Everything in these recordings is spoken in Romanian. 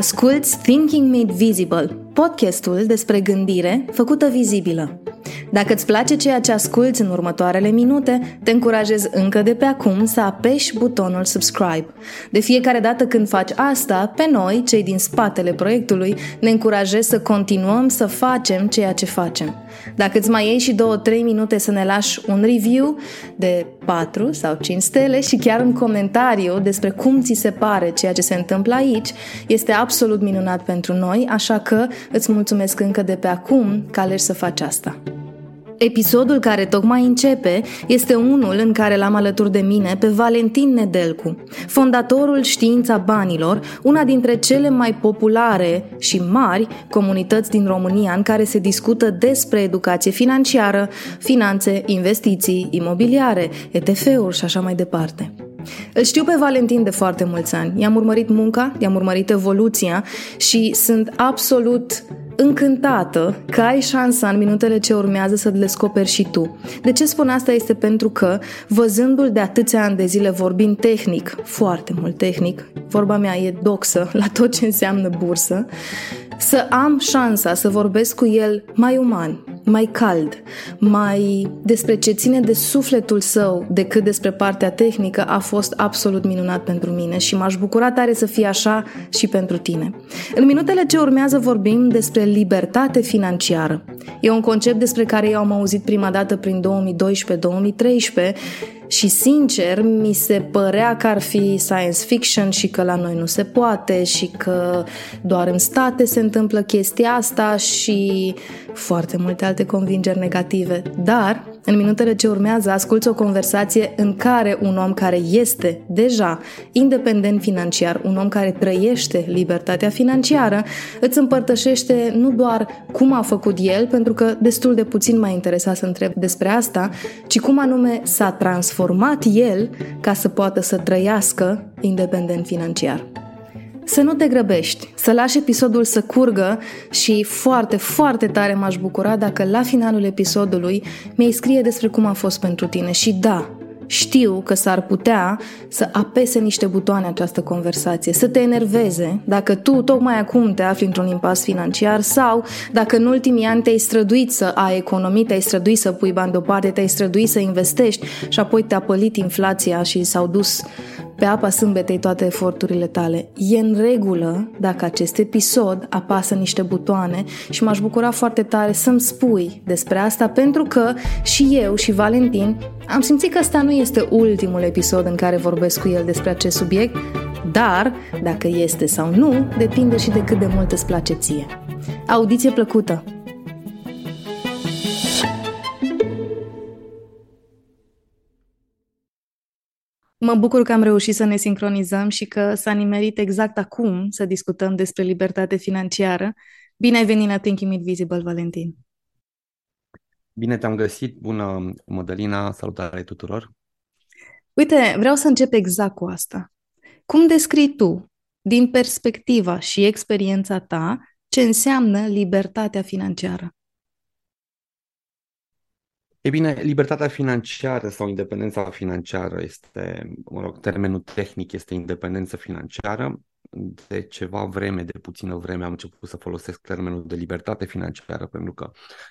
Asculți Thinking Made Visible, podcastul despre gândire făcută vizibilă. Dacă îți place ceea ce asculți în următoarele minute, te încurajez încă de pe acum să apeși butonul subscribe. De fiecare dată când faci asta, pe noi, cei din spatele proiectului, ne încurajezi să continuăm să facem ceea ce facem. Dacă îți mai iei și 2-3 minute să ne lași un review de 4 sau 5 stele și chiar un comentariu despre cum ți se pare ceea ce se întâmplă aici, este absolut minunat pentru noi, așa că îți mulțumesc încă de pe acum că alegi să faci asta. Episodul care tocmai începe este unul în care l-am alături de mine pe Valentin Nedelcu, fondatorul Știința Banilor, una dintre cele mai populare și mari comunități din România în care se discută despre educație financiară, finanțe, investiții, imobiliare, ETF-uri și așa mai departe. Îl știu pe Valentin de foarte mulți ani. I-am urmărit munca, i-am urmărit evoluția și sunt absolut încântată că ai șansa în minutele ce urmează să-l descoperi și tu. De ce spun asta este pentru că, văzându-l de atâția ani de zile vorbind tehnic, foarte mult tehnic, vorba mea e doxă la tot ce înseamnă bursă, să am șansa să vorbesc cu el mai uman, mai cald, mai despre ce ține de sufletul său decât despre partea tehnică a fost absolut minunat pentru mine și m-aș bucura tare să fie așa și pentru tine. În minutele ce urmează vorbim despre libertate financiară. E un concept despre care eu am auzit prima dată prin 2012-2013 și sincer mi se părea că ar fi science fiction și că la noi nu se poate și că doar în state se întâmplă chestia asta și foarte multe alte convingeri negative. Dar în minutele ce urmează, asculți o conversație în care un om care este deja independent financiar, un om care trăiește libertatea financiară, îți împărtășește nu doar cum a făcut el, pentru că destul de puțin m-a interesat să întreb despre asta, ci cum anume s-a transformat el ca să poată să trăiască independent financiar. Să nu te grăbești, să lași episodul să curgă și foarte, foarte tare m-aș bucura dacă la finalul episodului mi-ai scrie despre cum a fost pentru tine. Și da, știu că s-ar putea să apese niște butoane această conversație, să te enerveze dacă tu tocmai acum te afli într-un impas financiar sau dacă în ultimii ani te-ai străduit să ai economii, te-ai străduit să pui bani deoparte, te-ai străduit să investești și apoi te-a pălit inflația și s-au dus pe apa sâmbetei toate eforturile tale. E în regulă dacă acest episod apasă niște butoane și m-aș bucura foarte tare să-mi spui despre asta pentru că și eu și Valentin am simțit că ăsta nu este ultimul episod în care vorbesc cu el despre acest subiect, dar dacă este sau nu, depinde și de cât de mult îți place ție. Audiție plăcută! Mă bucur că am reușit să ne sincronizăm și că s-a nimerit exact acum să discutăm despre libertate financiară. Bine ai venit la Thinking It Visible, Valentin! Bine te-am găsit! Bună, Mădălina! Salutare tuturor! Uite, vreau să încep exact cu asta. Cum descrii tu, din perspectiva și experiența ta, ce înseamnă libertatea financiară? E bine, libertatea financiară sau independența financiară este, mă rog, termenul tehnic este independență financiară. De ceva vreme, de puțină vreme, am început să folosesc termenul de libertate financiară pentru că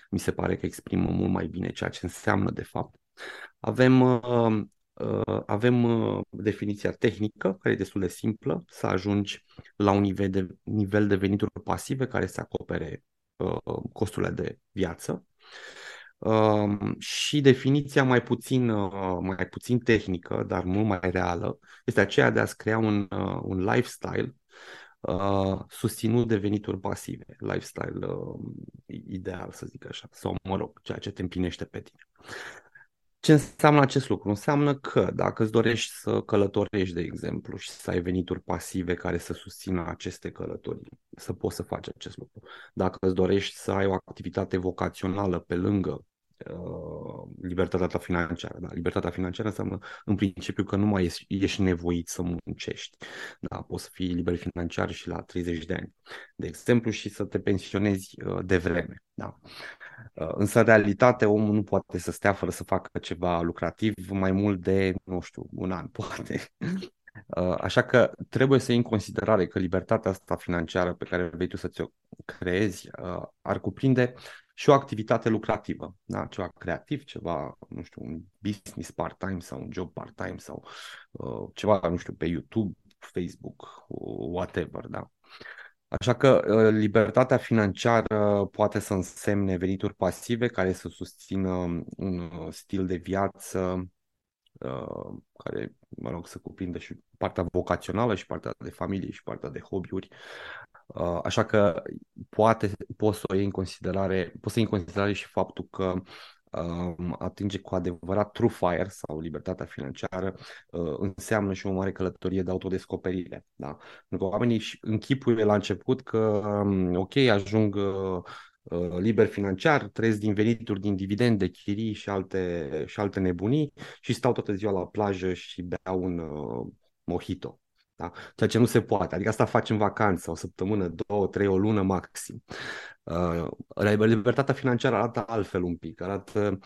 mi se pare că exprimă mult mai bine ceea ce înseamnă de fapt. Avem, uh, uh, avem uh, definiția tehnică, care e destul de simplă, să ajungi la un nivel de, nivel de venituri pasive care să acopere uh, costurile de viață Uh, și definiția mai puțin, uh, mai puțin tehnică, dar mult mai reală, este aceea de a-ți crea un, uh, un lifestyle uh, susținut de venituri pasive, lifestyle uh, ideal, să zic așa, sau mă rog, ceea ce te împlinește pe tine. Ce înseamnă acest lucru? Înseamnă că dacă îți dorești să călătorești, de exemplu, și să ai venituri pasive care să susțină aceste călătorii, să poți să faci acest lucru. Dacă îți dorești să ai o activitate vocațională pe lângă Uh, libertatea ta financiară. Da? Libertatea financiară înseamnă în principiu că nu mai ești, ești nevoit să muncești. Da? Poți să fii liber financiar și la 30 de ani, de exemplu, și să te pensionezi uh, de vreme. Da? Uh, însă, în realitate, omul nu poate să stea fără să facă ceva lucrativ mai mult de, nu știu, un an, poate. Uh, așa că trebuie să iei în considerare că libertatea asta financiară pe care vrei tu să ți-o creezi uh, ar cuprinde și o activitate lucrativă, da? ceva creativ, ceva, nu știu, un business part-time sau un job part-time sau uh, ceva, nu știu, pe YouTube, Facebook, whatever, da? Așa că uh, libertatea financiară poate să însemne venituri pasive care să susțină un uh, stil de viață uh, care, mă rog, să cuprindă și partea vocațională și partea de familie și partea de hobby-uri. Așa că poate, poți să o iei în considerare, poți să iei în considerare și faptul că atinge cu adevărat true fire sau libertatea financiară uh, înseamnă și o mare călătorie de autodescoperire. Da? Pentru că oamenii închipuie la început că um, ok, ajung uh, uh, liber financiar, trăiesc din venituri, din dividende, chirii și alte, și alte nebunii și stau toată ziua la plajă și beau un mojito. Da? Ceea ce nu se poate. Adică asta facem vacanță, o săptămână, două, trei, o lună maxim. Uh, libertatea financiară arată altfel un pic. Arată, uh,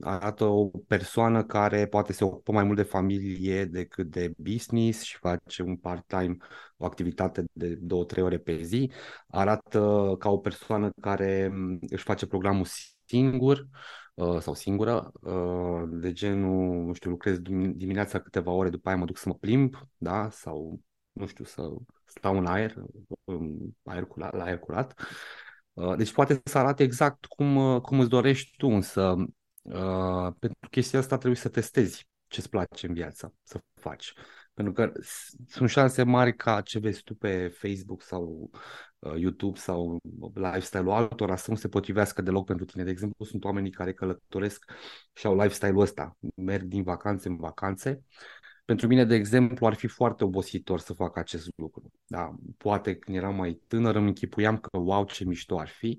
arată o persoană care poate se ocupă mai mult de familie decât de business și face un part-time, o activitate de două, trei ore pe zi. Arată ca o persoană care mm, își face programul singur, Uh, sau singură, uh, de genul, nu știu, lucrez dimineața câteva ore, după aia mă duc să mă plimb, da, sau, nu știu, să stau în aer, în aer curat, la aer curat. Uh, deci poate să arate exact cum, cum îți dorești tu, însă pentru chestia asta trebuie să testezi ce îți place în viață să faci. Pentru că sunt șanse mari ca ce vezi tu pe Facebook sau uh, YouTube sau lifestyle-ul altora să nu se potrivească deloc pentru tine. De exemplu, sunt oamenii care călătoresc și au lifestyle-ul ăsta, merg din vacanțe în vacanțe. Pentru mine, de exemplu, ar fi foarte obositor să fac acest lucru. Da, poate când eram mai tânăr îmi închipuiam că wow, ce mișto ar fi.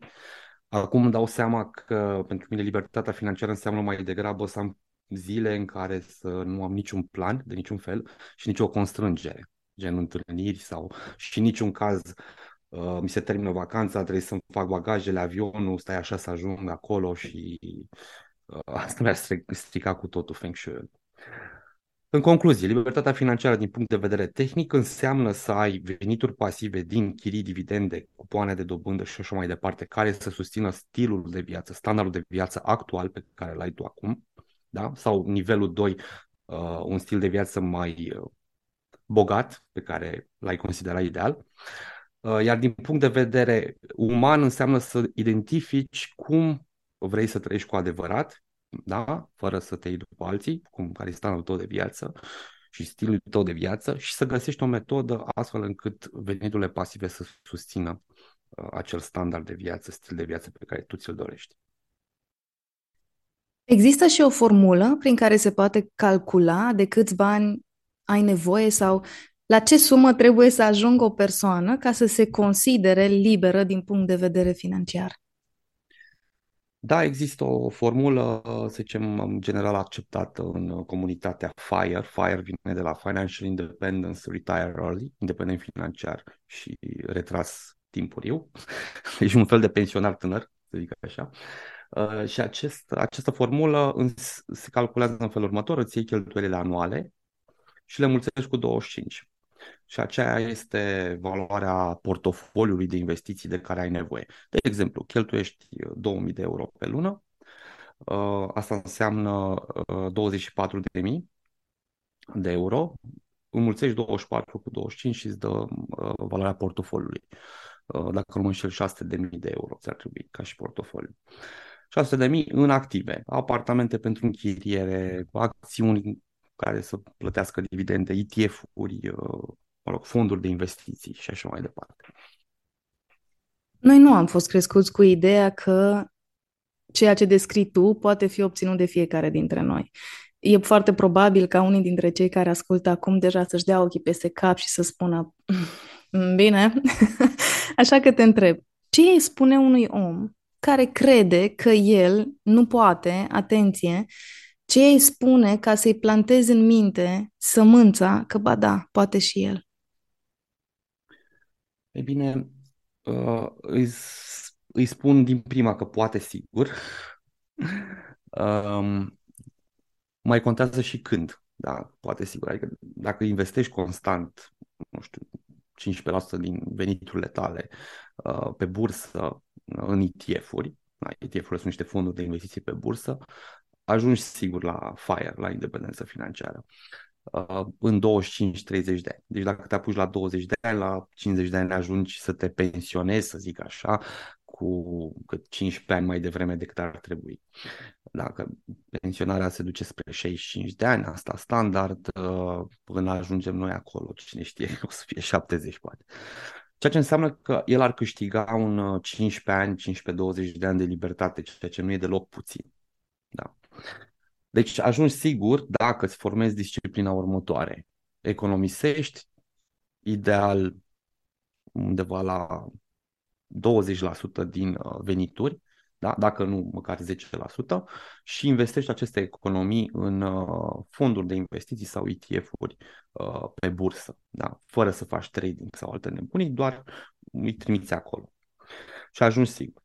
Acum îmi dau seama că pentru mine libertatea financiară înseamnă mai degrabă să am zile în care să nu am niciun plan de niciun fel și nicio constrângere, gen întâlniri sau și niciun caz uh, mi se termină vacanța, trebuie să-mi fac bagajele, avionul, stai așa să ajung acolo și uh, asta mi-ar strica cu totul Feng Shui. În concluzie, libertatea financiară din punct de vedere tehnic înseamnă să ai venituri pasive din chirii, dividende, cupoane de dobândă și așa mai departe, care să susțină stilul de viață, standardul de viață actual pe care l-ai tu acum da? sau nivelul 2, uh, un stil de viață mai uh, bogat, pe care l-ai considerat ideal. Uh, iar din punct de vedere uman înseamnă să identifici cum vrei să trăiești cu adevărat, da? fără să te iei după alții, cum care este standardul tău de viață și stilul tău de viață și să găsești o metodă astfel încât veniturile pasive să susțină uh, acel standard de viață, stil de viață pe care tu ți-l dorești. Există și o formulă prin care se poate calcula de câți bani ai nevoie sau la ce sumă trebuie să ajungă o persoană ca să se considere liberă din punct de vedere financiar? Da, există o formulă, să zicem, în general acceptată în comunitatea FIRE. FIRE vine de la Financial Independence Retire Early, independent financiar și retras timpuriu. Deci un fel de pensionar tânăr, să zic așa. Uh, și acest, această formulă se calculează în felul următor, îți iei cheltuielile anuale și le mulțești cu 25. Și aceea este valoarea portofoliului de investiții de care ai nevoie. De exemplu, cheltuiești 2000 de euro pe lună, uh, asta înseamnă 24.000 uh, de euro, înmulțești 24 cu 25 și îți dă valoarea portofoliului. Dacă nu mă înșel, 6.000 de euro ți-ar trebui ca și portofoliu. 600 de mii în active, apartamente pentru închiriere, acțiuni care să plătească dividende, ETF-uri, uh, mă rog, fonduri de investiții și așa mai departe. Noi nu am fost crescuți cu ideea că ceea ce descrii tu poate fi obținut de fiecare dintre noi. E foarte probabil ca unii dintre cei care ascultă acum deja să-și dea ochii peste cap și să spună bine, așa că te întreb, ce îi spune unui om care crede că el nu poate, atenție, ce îi spune ca să-i plantezi în minte sămânța că, ba da, poate și el. E bine, uh, îi, îi spun din prima că poate sigur. um, mai contează și când. Da, poate sigur. Adică dacă investești constant, nu știu, 15% din veniturile tale uh, pe bursă în ETF-uri, da, ETF-urile sunt niște fonduri de investiții pe bursă, ajungi sigur la FIRE, la independență financiară, uh, în 25-30 de ani. Deci dacă te apuci la 20 de ani, la 50 de ani ajungi să te pensionezi, să zic așa, cu cât 15 ani mai devreme decât ar trebui. Dacă pensionarea se duce spre 65 de ani, asta standard, uh, până ajungem noi acolo, cine știe, o să fie 70 poate. Ceea ce înseamnă că el ar câștiga un 15 uh, ani, 15-20 de ani de libertate, ceea ce nu e deloc puțin. Da. Deci ajungi sigur dacă îți formezi disciplina următoare. Economisești, ideal undeva la 20% din uh, venituri, da? dacă nu măcar 10%, și investești aceste economii în uh, fonduri de investiții sau ETF-uri uh, pe bursă, da? fără să faci trading sau alte nebunii, doar îi trimiți acolo. Și ajungi sigur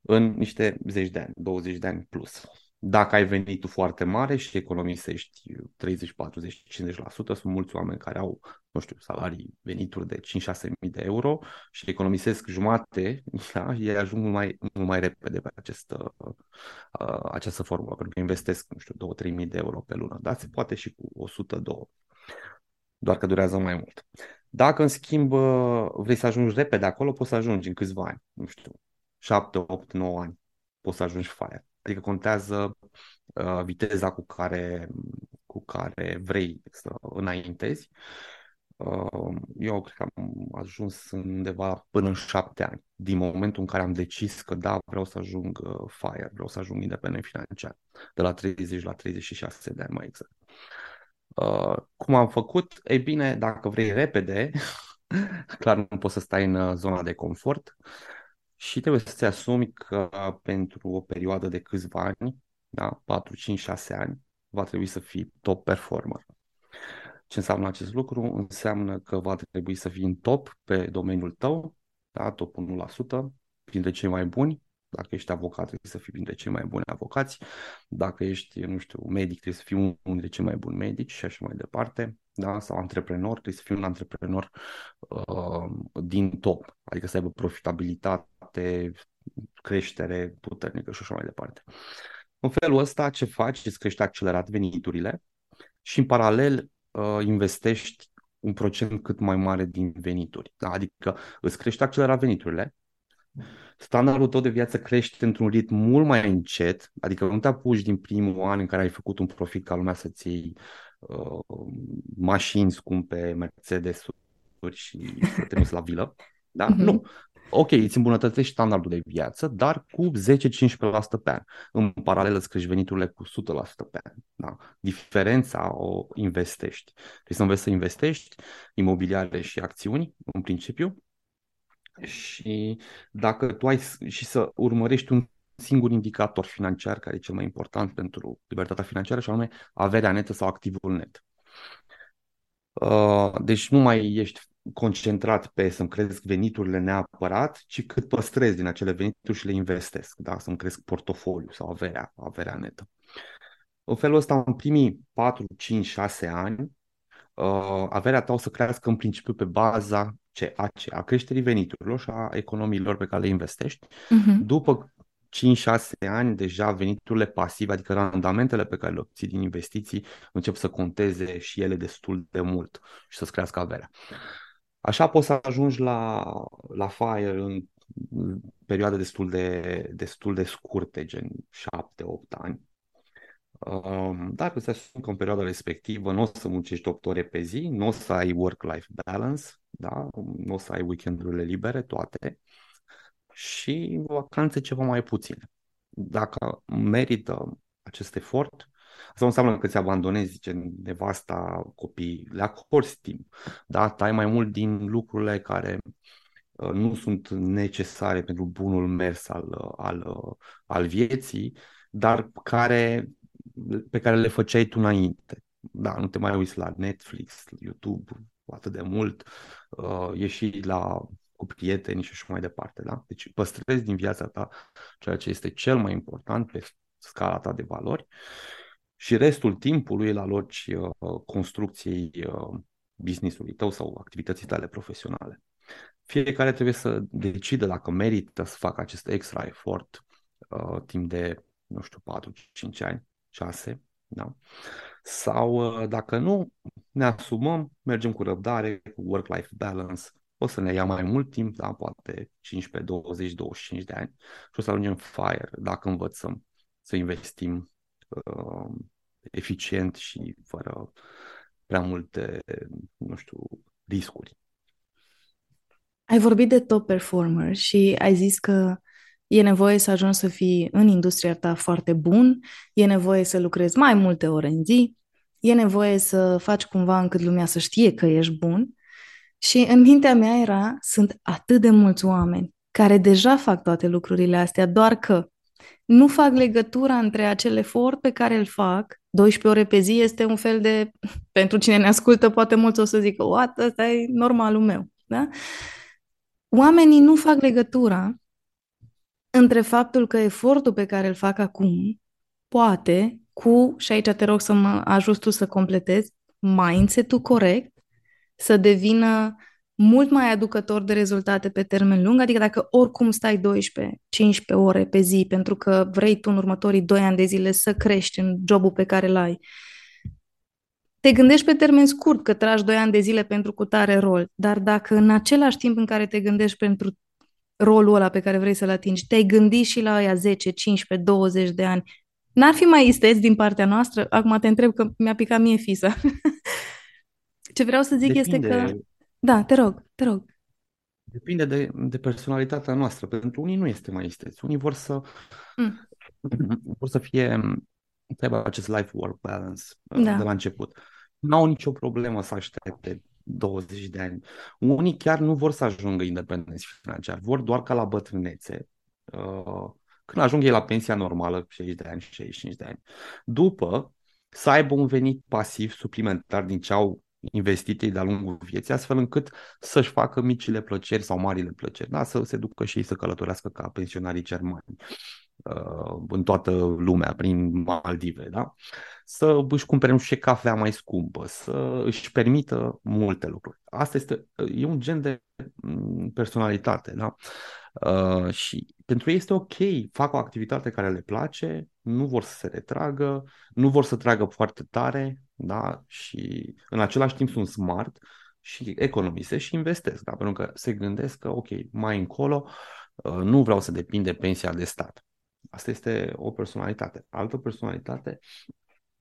în niște zeci de ani, 20 de ani plus. Dacă ai venitul foarte mare și economisești 30, 40, 50%, sunt mulți oameni care au, nu știu, salarii, venituri de 5-6 mii de euro și economisesc jumate, da? ei ajung mult mai, mult mai repede pe această, uh, această formulă, pentru că investesc, nu știu, 2-3 mii de euro pe lună, dar se poate și cu 102 doar că durează mai mult. Dacă, în schimb, vrei să ajungi repede acolo, poți să ajungi în câțiva ani, nu știu, 7, 8, 9 ani, poți să ajungi fire. Adică contează uh, viteza cu care, cu care vrei să înaintezi. Uh, eu cred că am ajuns undeva până în șapte ani, din momentul în care am decis că da, vreau să ajung uh, FIRE, vreau să ajung independent financiar, de la 30 la 36 de ani mai exact. Uh, cum am făcut? Ei bine, dacă vrei repede, clar nu poți să stai în uh, zona de confort, și trebuie să-ți asumi că pentru o perioadă de câțiva ani, da, 4, 5, 6 ani, va trebui să fii top performer. Ce înseamnă acest lucru? Înseamnă că va trebui să fii în top pe domeniul tău, da, top 1%, printre cei mai buni. Dacă ești avocat, trebuie să fii printre cei mai buni avocați. Dacă ești, nu știu, medic, trebuie să fii unul dintre cei mai buni medici și așa mai departe. Da? Sau antreprenor, trebuie să fii un antreprenor uh, din top, adică să aibă profitabilitate dezvoltate, creștere puternică și așa mai departe. În felul ăsta ce faci? Îți crești accelerat veniturile și în paralel uh, investești un procent cât mai mare din venituri. Da? Adică îți crești accelerat veniturile, standardul tău de viață crește într-un ritm mult mai încet, adică nu te apuci din primul an în care ai făcut un profit ca lumea să-ți iei uh, mașini scumpe, Mercedes și să te la vilă. Da? Uh-huh. Nu ok, îți îmbunătățești standardul de viață, dar cu 10-15% pe an. În paralel îți crești veniturile cu 100% pe an. Da? Diferența o investești. Trebuie să înveți să investești imobiliare și acțiuni, în principiu, și dacă tu ai și să urmărești un singur indicator financiar care e cel mai important pentru libertatea financiară și anume averea netă sau activul net. Uh, deci nu mai ești concentrat pe să-mi cresc veniturile neapărat, ci cât păstrez din acele venituri și le investesc, da? să-mi cresc portofoliu sau averea, averea netă. În felul ăsta, în primii 4, 5, 6 ani, uh, averea ta o să crească în principiu pe baza ce, a, ce, a creșterii veniturilor și a economiilor pe care le investești. Uh-huh. După 5-6 ani deja veniturile pasive, adică randamentele pe care le obții din investiții, încep să conteze și ele destul de mult și să-ți crească averea. Așa poți să ajungi la, la FIRE în perioade destul de, destul de scurte, gen 7-8 ani. Um, dar îți asumi că în perioada respectivă nu o să muncești 8 ore pe zi, nu o să ai work-life balance, da? nu o să ai weekendurile libere, toate, și vacanțe ceva mai puține. Dacă merită acest efort, Asta înseamnă că ți abandonezi, zice, nevasta, copiii, le acorzi timp, da? tai mai mult din lucrurile care uh, nu sunt necesare pentru bunul mers al, uh, al, uh, al vieții, dar care, pe care le făceai tu înainte. Da, nu te mai uiți la Netflix, YouTube atât de mult, uh, ieși la cu prieteni și așa mai departe. Da? Deci păstrezi din viața ta ceea ce este cel mai important pe scala ta de valori și restul timpului îl aloci uh, construcției uh, business-ului tău sau activității tale profesionale. Fiecare trebuie să decidă dacă merită să facă acest extra efort uh, timp de, nu știu, 4-5 ani, 6, da? Sau uh, dacă nu, ne asumăm, mergem cu răbdare, cu work-life balance, o să ne ia mai mult timp, da, poate 15, 20, 25 de ani și o să ajungem fire dacă învățăm să investim uh, eficient și fără prea multe, nu știu, riscuri. Ai vorbit de top performer și ai zis că e nevoie să ajungi să fii în industria ta foarte bun, e nevoie să lucrezi mai multe ore în zi, e nevoie să faci cumva încât lumea să știe că ești bun. Și în mintea mea era, sunt atât de mulți oameni care deja fac toate lucrurile astea, doar că nu fac legătura între acel efort pe care îl fac, 12 ore pe zi este un fel de, pentru cine ne ascultă, poate mulți o să zică, what, ăsta e normalul meu, da? Oamenii nu fac legătura între faptul că efortul pe care îl fac acum poate cu, și aici te rog să mă ajut tu să completezi, mindset-ul corect, să devină mult mai aducător de rezultate pe termen lung, adică dacă oricum stai 12-15 ore pe zi pentru că vrei tu în următorii 2 ani de zile să crești în jobul pe care îl ai, te gândești pe termen scurt că tragi 2 ani de zile pentru cutare rol, dar dacă în același timp în care te gândești pentru rolul ăla pe care vrei să-l atingi, te-ai gândit și la aia 10, 15, 20 de ani, n-ar fi mai isteți din partea noastră? Acum te întreb că mi-a picat mie fisa. Ce vreau să zic Depinde. este că da, te rog, te rog. Depinde de, de personalitatea noastră. Pentru unii nu este mai isteț. Unii vor să, mm. vor să fie, să aibă acest life-work balance uh, da. de la început. Nu au nicio problemă să aștepte 20 de ani. Unii chiar nu vor să ajungă independenți financiar, vor doar ca la bătrânețe. Uh, când ajung ei la pensia normală, 60 de ani, 65 de ani. După, să aibă un venit pasiv suplimentar din ce au investite de-a lungul vieții, astfel încât să-și facă micile plăceri sau marile plăceri, da? să se ducă și ei să călătorească ca pensionarii germani uh, în toată lumea, prin Maldive, da? să își cumpere un și cafea mai scumpă, să își permită multe lucruri. Asta este, e un gen de mm, personalitate, da? Uh, și pentru ei este ok, fac o activitate care le place, nu vor să se retragă, nu vor să tragă foarte tare, da? și în același timp sunt smart și economisesc și investesc, da? pentru că se gândesc că, ok, mai încolo uh, nu vreau să depind de pensia de stat. Asta este o personalitate. Altă personalitate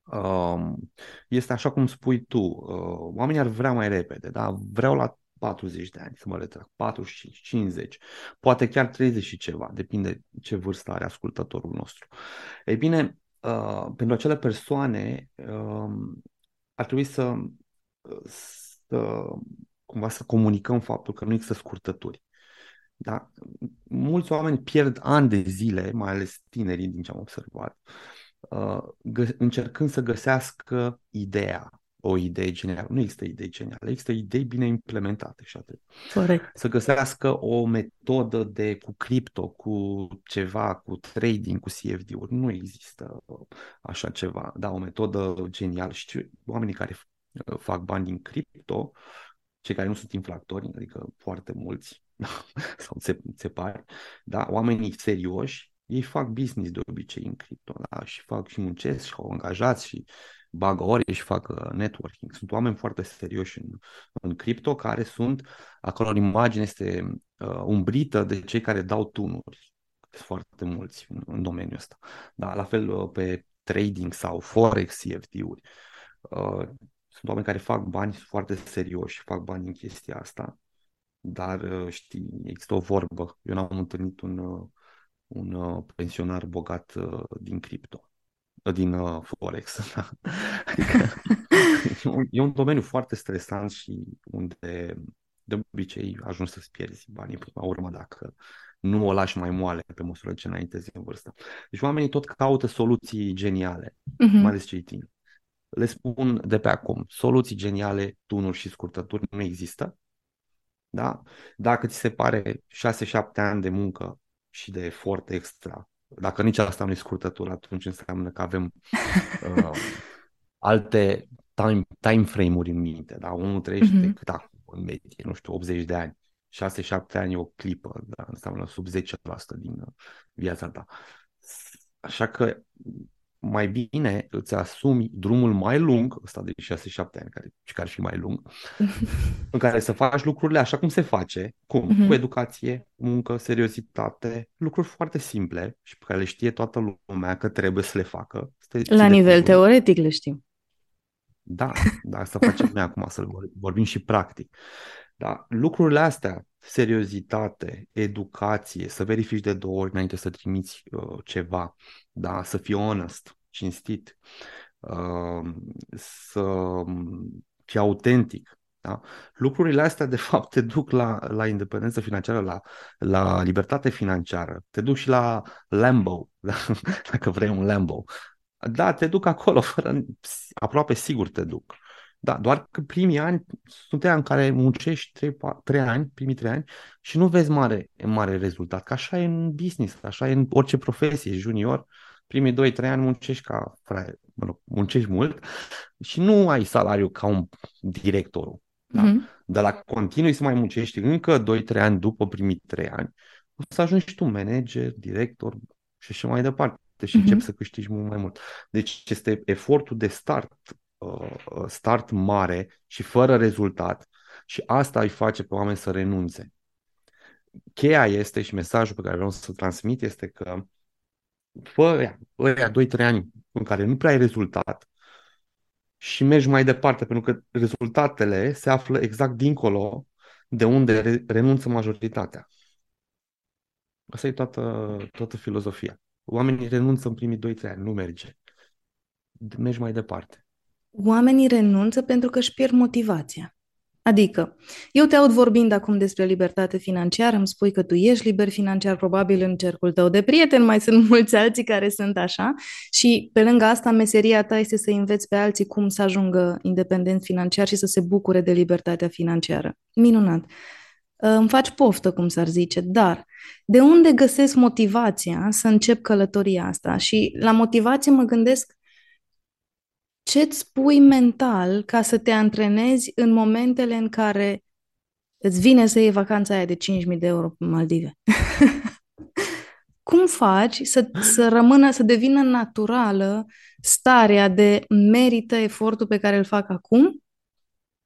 um, este așa cum spui tu, uh, oamenii ar vrea mai repede, da? vreau la 40 de ani să mă retrag, 45, 50, poate chiar 30 și ceva, depinde ce vârstă are ascultătorul nostru. Ei bine, uh, pentru acele persoane uh, ar trebui să, să cumva să comunicăm faptul că nu există scurtături. Da? Mulți oameni pierd ani de zile, mai ales tinerii din ce am observat, uh, încercând să găsească ideea, o idee genială. Nu există idei geniale, există idei bine implementate și atât. Corect. Să găsească o metodă de cu cripto, cu ceva, cu trading, cu CFD-uri. Nu există așa ceva. Da, o metodă genială. Și oamenii care fac bani din cripto, cei care nu sunt infractori, adică foarte mulți, sau se, se pare, da, oamenii serioși, ei fac business de obicei în cripto, da, și fac și muncesc și au angajați și bagă ore și fac uh, networking. Sunt oameni foarte serioși în, în cripto care sunt, acolo în imagine este uh, umbrită de cei care dau tunuri. Sunt foarte mulți în, în domeniul ăsta. Da, la fel uh, pe trading sau forex CFD-uri. Uh, sunt oameni care fac bani foarte serioși, fac bani în chestia asta. Dar uh, știi, există o vorbă. Eu n-am întâlnit un, uh, un uh, pensionar bogat uh, din cripto din uh, Forex. adică, e, un, e un domeniu foarte stresant și unde de obicei ajungi să-ți pierzi banii până la urmă dacă nu o lași mai moale pe măsură ce înaintezi în vârstă. Deci oamenii tot caută soluții geniale, uh-huh. mai ales cei tineri. Le spun de pe acum, soluții geniale, tunuri și scurtături nu există. Da? Dacă ți se pare 6-7 ani de muncă și de efort extra Dacă nici asta nu e scurtătură, atunci înseamnă că avem uh, alte time, time frame-uri în minte. Da? Unul trăiește uh-huh. cât acum, în medie, nu știu, 80 de ani. 6-7 ani e o clipă, da? înseamnă sub 10% din uh, viața ta. Așa că mai bine îți asumi drumul mai lung, ăsta de 6-7 ani, care, și care ar fi mai lung, în care să faci lucrurile așa cum se face, cum? Uh-huh. Cu educație, muncă, seriozitate, lucruri foarte simple și pe care le știe toată lumea că trebuie să le facă. La nivel teoretic le știm. Da, dar să facem noi acum, să vorbim și practic. Da, lucrurile astea, seriozitate, educație, să verifici de două ori înainte să trimiți uh, ceva, da, să fii honest, cinstit, uh, să fii autentic. Da? Lucrurile astea, de fapt, te duc la, la independență financiară, la, la libertate financiară, te duc și la Lambo, da? dacă vrei un Lambo. Da, te duc acolo, fără, aproape sigur te duc. Da, doar că primii ani sunt ani în care muncești 3, 3 ani, primii 3 ani și nu vezi mare, mare rezultat. Că așa e în business, așa e în orice profesie, junior, primii 2-3 ani muncești ca fraier, mă rog, muncești mult și nu ai salariu ca un directorul. Da? Mm-hmm. Dar la continui să mai muncești încă 2-3 ani după primii 3 ani, o să ajungi tu manager, director și așa mai departe și mm-hmm. începi să câștigi mult mai mult. Deci este efortul de start Uh, uh, start mare și fără rezultat și asta îi face pe oameni să renunțe. Cheia este și mesajul pe care vreau să transmit este că fă ăia 2-3 ani în care nu prea ai rezultat și mergi mai departe, pentru că rezultatele se află exact dincolo de unde re- renunță majoritatea. Asta e toată, toată filozofia. Oamenii renunță în primii 2-3 ani, nu merge. Mergi mai departe oamenii renunță pentru că își pierd motivația. Adică, eu te aud vorbind acum despre libertate financiară, îmi spui că tu ești liber financiar, probabil în cercul tău de prieteni, mai sunt mulți alții care sunt așa și pe lângă asta meseria ta este să înveți pe alții cum să ajungă independent financiar și să se bucure de libertatea financiară. Minunat! Îmi faci poftă, cum s-ar zice, dar de unde găsesc motivația să încep călătoria asta? Și la motivație mă gândesc ce-ți spui mental ca să te antrenezi în momentele în care îți vine să iei vacanța aia de 5.000 de euro pe Maldive? Cum faci să, să rămână, să devină naturală starea de merită efortul pe care îl fac acum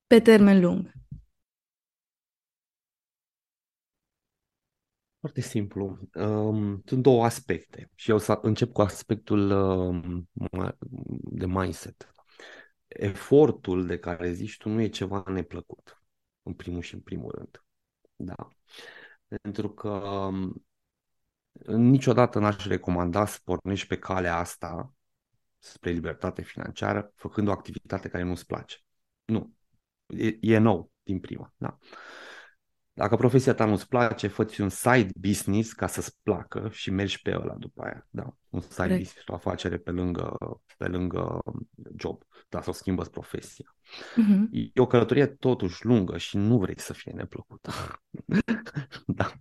pe termen lung? Foarte simplu. Um, sunt două aspecte și eu să încep cu aspectul um, de mindset. Efortul de care zici tu nu e ceva neplăcut, în primul și în primul rând. Da. Pentru că um, niciodată n-aș recomanda să pornești pe calea asta spre libertate financiară făcând o activitate care nu-ți place. Nu. E, e nou din prima. Da. Dacă profesia ta nu-ți place, fă un side business ca să-ți placă și mergi pe ăla după aia. Da, un side Correct. business, o afacere pe lângă, pe lângă job, da, să o schimbă profesia. Uh-huh. E o călătorie totuși lungă și nu vrei să fie neplăcută. da.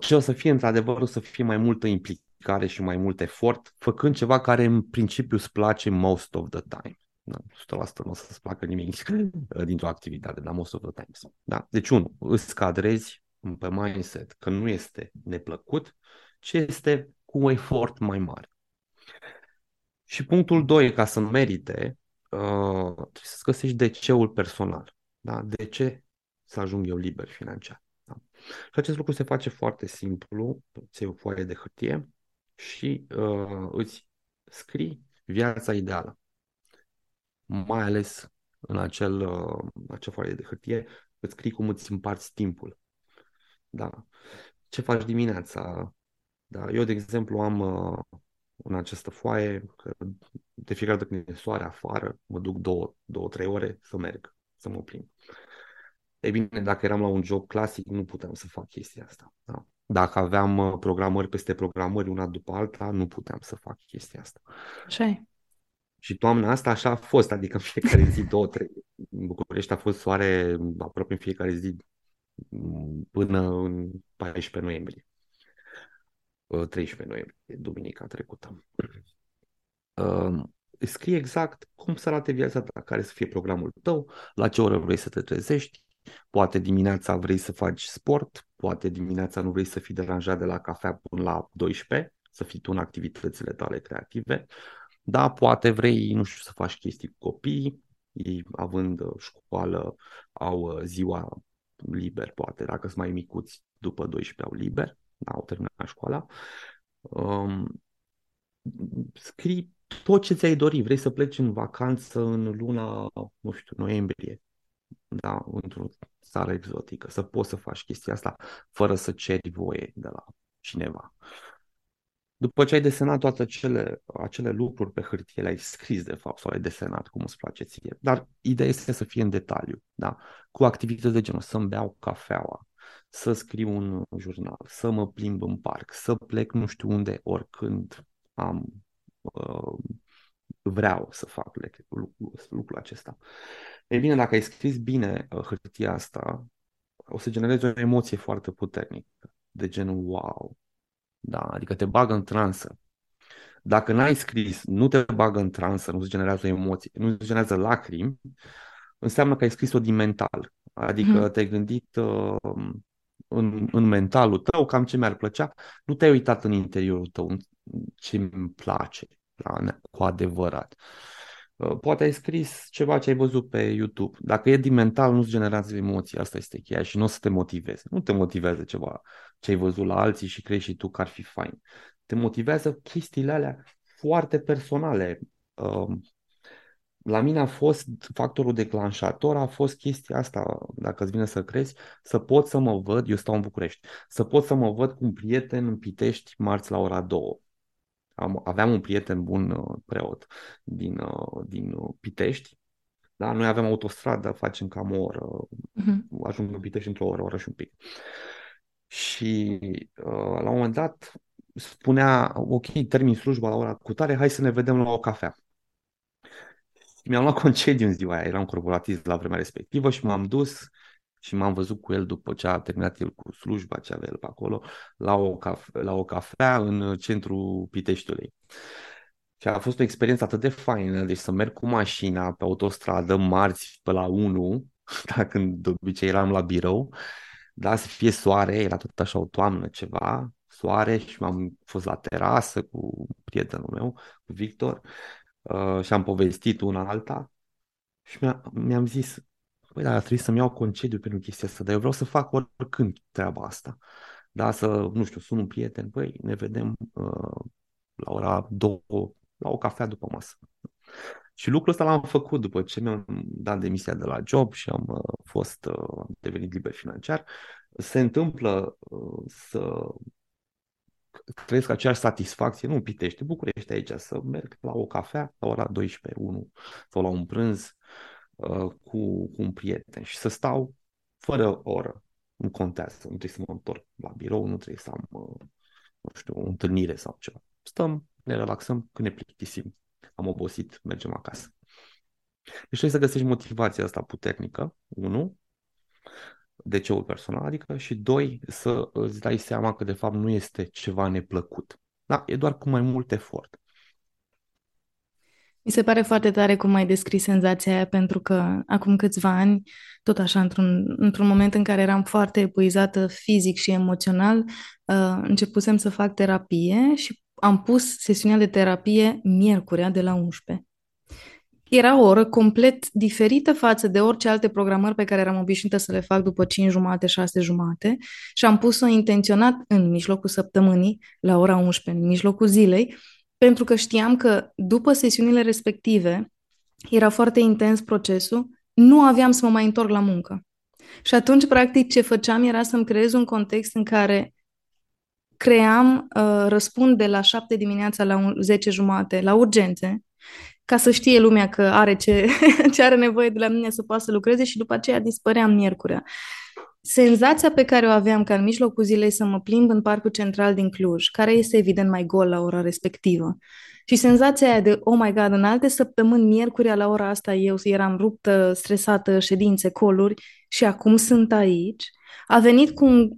Ce o să fie într-adevăr, o să fie mai multă implicare și mai mult efort, făcând ceva care în principiu îți place most of the time. Da, 100% nu o să-ți placă nimic dintr-o activitate, dar most of the times. Da? Deci, unu, îți cadrezi pe mindset că nu este neplăcut, ci este cu un efort mai mare. Și punctul 2, ca să merite, uh, trebuie să-ți găsești de ceul personal. Da? De ce să ajung eu liber financiar? Da? Și acest lucru se face foarte simplu, îți iei o foaie de hârtie și uh, îți scrii viața ideală mai ales în acel, uh, acea foaie de hârtie, îți scrii cum îți împarți timpul. Da. Ce faci dimineața? Da. Eu, de exemplu, am uh, în această foaie că de fiecare dată când e soare afară, mă duc două, două, trei ore să merg, să mă plimb. Ei bine, dacă eram la un job clasic, nu puteam să fac chestia asta. Da? Dacă aveam uh, programări peste programări, una după alta, nu puteam să fac chestia asta. Așa și toamna asta așa a fost, adică în fiecare zi, două, trei. În București a fost soare aproape în fiecare zi până în 14 noiembrie. 13 noiembrie, duminica trecută. Uh, scrie exact cum să arate viața ta, care să fie programul tău, la ce oră vrei să te trezești, poate dimineața vrei să faci sport, poate dimineața nu vrei să fii deranjat de la cafea până la 12, să fii tu în activitățile tale creative, da, poate vrei, nu știu, să faci chestii cu copii, ei având uh, școală au uh, ziua liber, poate, dacă sunt mai micuți, după 12 au liber, da, au terminat școala. Um, scrii tot ce ți-ai dori. Vrei să pleci în vacanță în luna, nu știu, noiembrie, da, într-o țară exotică, să poți să faci chestia asta fără să ceri voie de la cineva. După ce ai desenat toate acele, acele lucruri pe hârtie, le-ai scris de fapt sau le-ai desenat cum îți place ție. Dar ideea este să fie în detaliu, da? cu activități de genul să-mi beau cafeaua, să scriu un jurnal, să mă plimb în parc, să plec nu știu unde, oricând am uh, vreau să fac lucrul, lucrul acesta. E bine, dacă ai scris bine uh, hârtia asta, o să generezi o emoție foarte puternică, de genul wow, da, adică te bagă în transă. Dacă n-ai scris, nu te bagă în transă, nu se generează o emoție, nu se generează lacrimi, înseamnă că ai scris-o din mental. Adică mm-hmm. te-ai gândit uh, în, în mentalul tău cam ce mi-ar plăcea, nu te-ai uitat în interiorul tău, ce îmi place da, cu adevărat. Uh, poate ai scris ceva ce ai văzut pe YouTube. Dacă e din mental, nu-ți generează emoții, asta este cheia și nu o să te motiveze. Nu te motivează ceva ce ai văzut la alții și crezi și tu că ar fi fain. Te motivează chestiile alea foarte personale. Um, la mine a fost factorul declanșator, a fost chestia asta, dacă îți vine să crezi, să pot să mă văd, eu stau în București, să pot să mă văd cu un prieten în Pitești marți la ora 2. Am, aveam un prieten bun uh, preot din, uh, din uh, Pitești, da? noi avem autostradă, facem cam o oră, uh-huh. ajung în Pitești într-o oră, oră și un pic. Și uh, la un moment dat spunea, ok, termin slujba la ora cu tare, hai să ne vedem la o cafea. Mi-am luat concediu în ziua aia, eram corporatist la vremea respectivă și m-am dus și m-am văzut cu el după ce a terminat el cu slujba ce avea el pe acolo, la o, cafe, la o cafea în centrul Piteștiului. Și a fost o experiență atât de faină, deci să merg cu mașina pe autostradă marți pe la 1, da, când de obicei eram la birou, da, să fie soare, era tot așa o toamnă ceva, soare și m-am fost la terasă cu prietenul meu, cu Victor, uh, și am povestit una alta și mi-a, mi-am zis, păi da, trebuie să-mi iau concediu pentru chestia asta, dar eu vreau să fac oricând treaba asta. Da, să, nu știu, sun un prieten, păi ne vedem uh, la ora două, la o cafea după masă. Și lucrul ăsta l-am făcut după ce mi-am dat demisia de la job și am uh, fost uh, devenit liber financiar. Se întâmplă uh, să trăiesc aceeași satisfacție, nu în Pitești, București aici, să merg la o cafea la ora 12, 1 sau la un prânz uh, cu, cu un prieten și să stau fără oră. Nu contează, nu trebuie să mă întorc la birou, nu trebuie să am, uh, nu știu, o întâlnire sau ceva. Stăm, ne relaxăm când ne plictisim. Am obosit, mergem acasă. Deci trebuie să găsești motivația asta puternică, unu, de ce personal, adică și doi, să îți dai seama că de fapt nu este ceva neplăcut. Da? E doar cu mai mult efort. Mi se pare foarte tare cum ai descris senzația aia, pentru că acum câțiva ani, tot așa, într-un, într-un moment în care eram foarte epuizată fizic și emoțional, uh, începusem să fac terapie și am pus sesiunea de terapie miercurea de la 11. Era o oră complet diferită față de orice alte programări pe care eram obișnuită să le fac după 5 jumate, 6 jumate și am pus-o intenționat în mijlocul săptămânii, la ora 11, în mijlocul zilei, pentru că știam că după sesiunile respective era foarte intens procesul, nu aveam să mă mai întorc la muncă. Și atunci, practic, ce făceam era să-mi creez un context în care cream uh, răspund de la 7 dimineața la 10 jumate la urgențe, ca să știe lumea că are ce, ce are nevoie de la mine să poată să lucreze și după aceea dispăream miercurea. Senzația pe care o aveam ca în mijlocul zilei să mă plimb în parcul central din Cluj, care este evident mai gol la ora respectivă, și senzația aia de, oh my god, în alte săptămâni, miercurea la ora asta eu eram ruptă, stresată, ședințe, coluri și acum sunt aici, a venit cu un,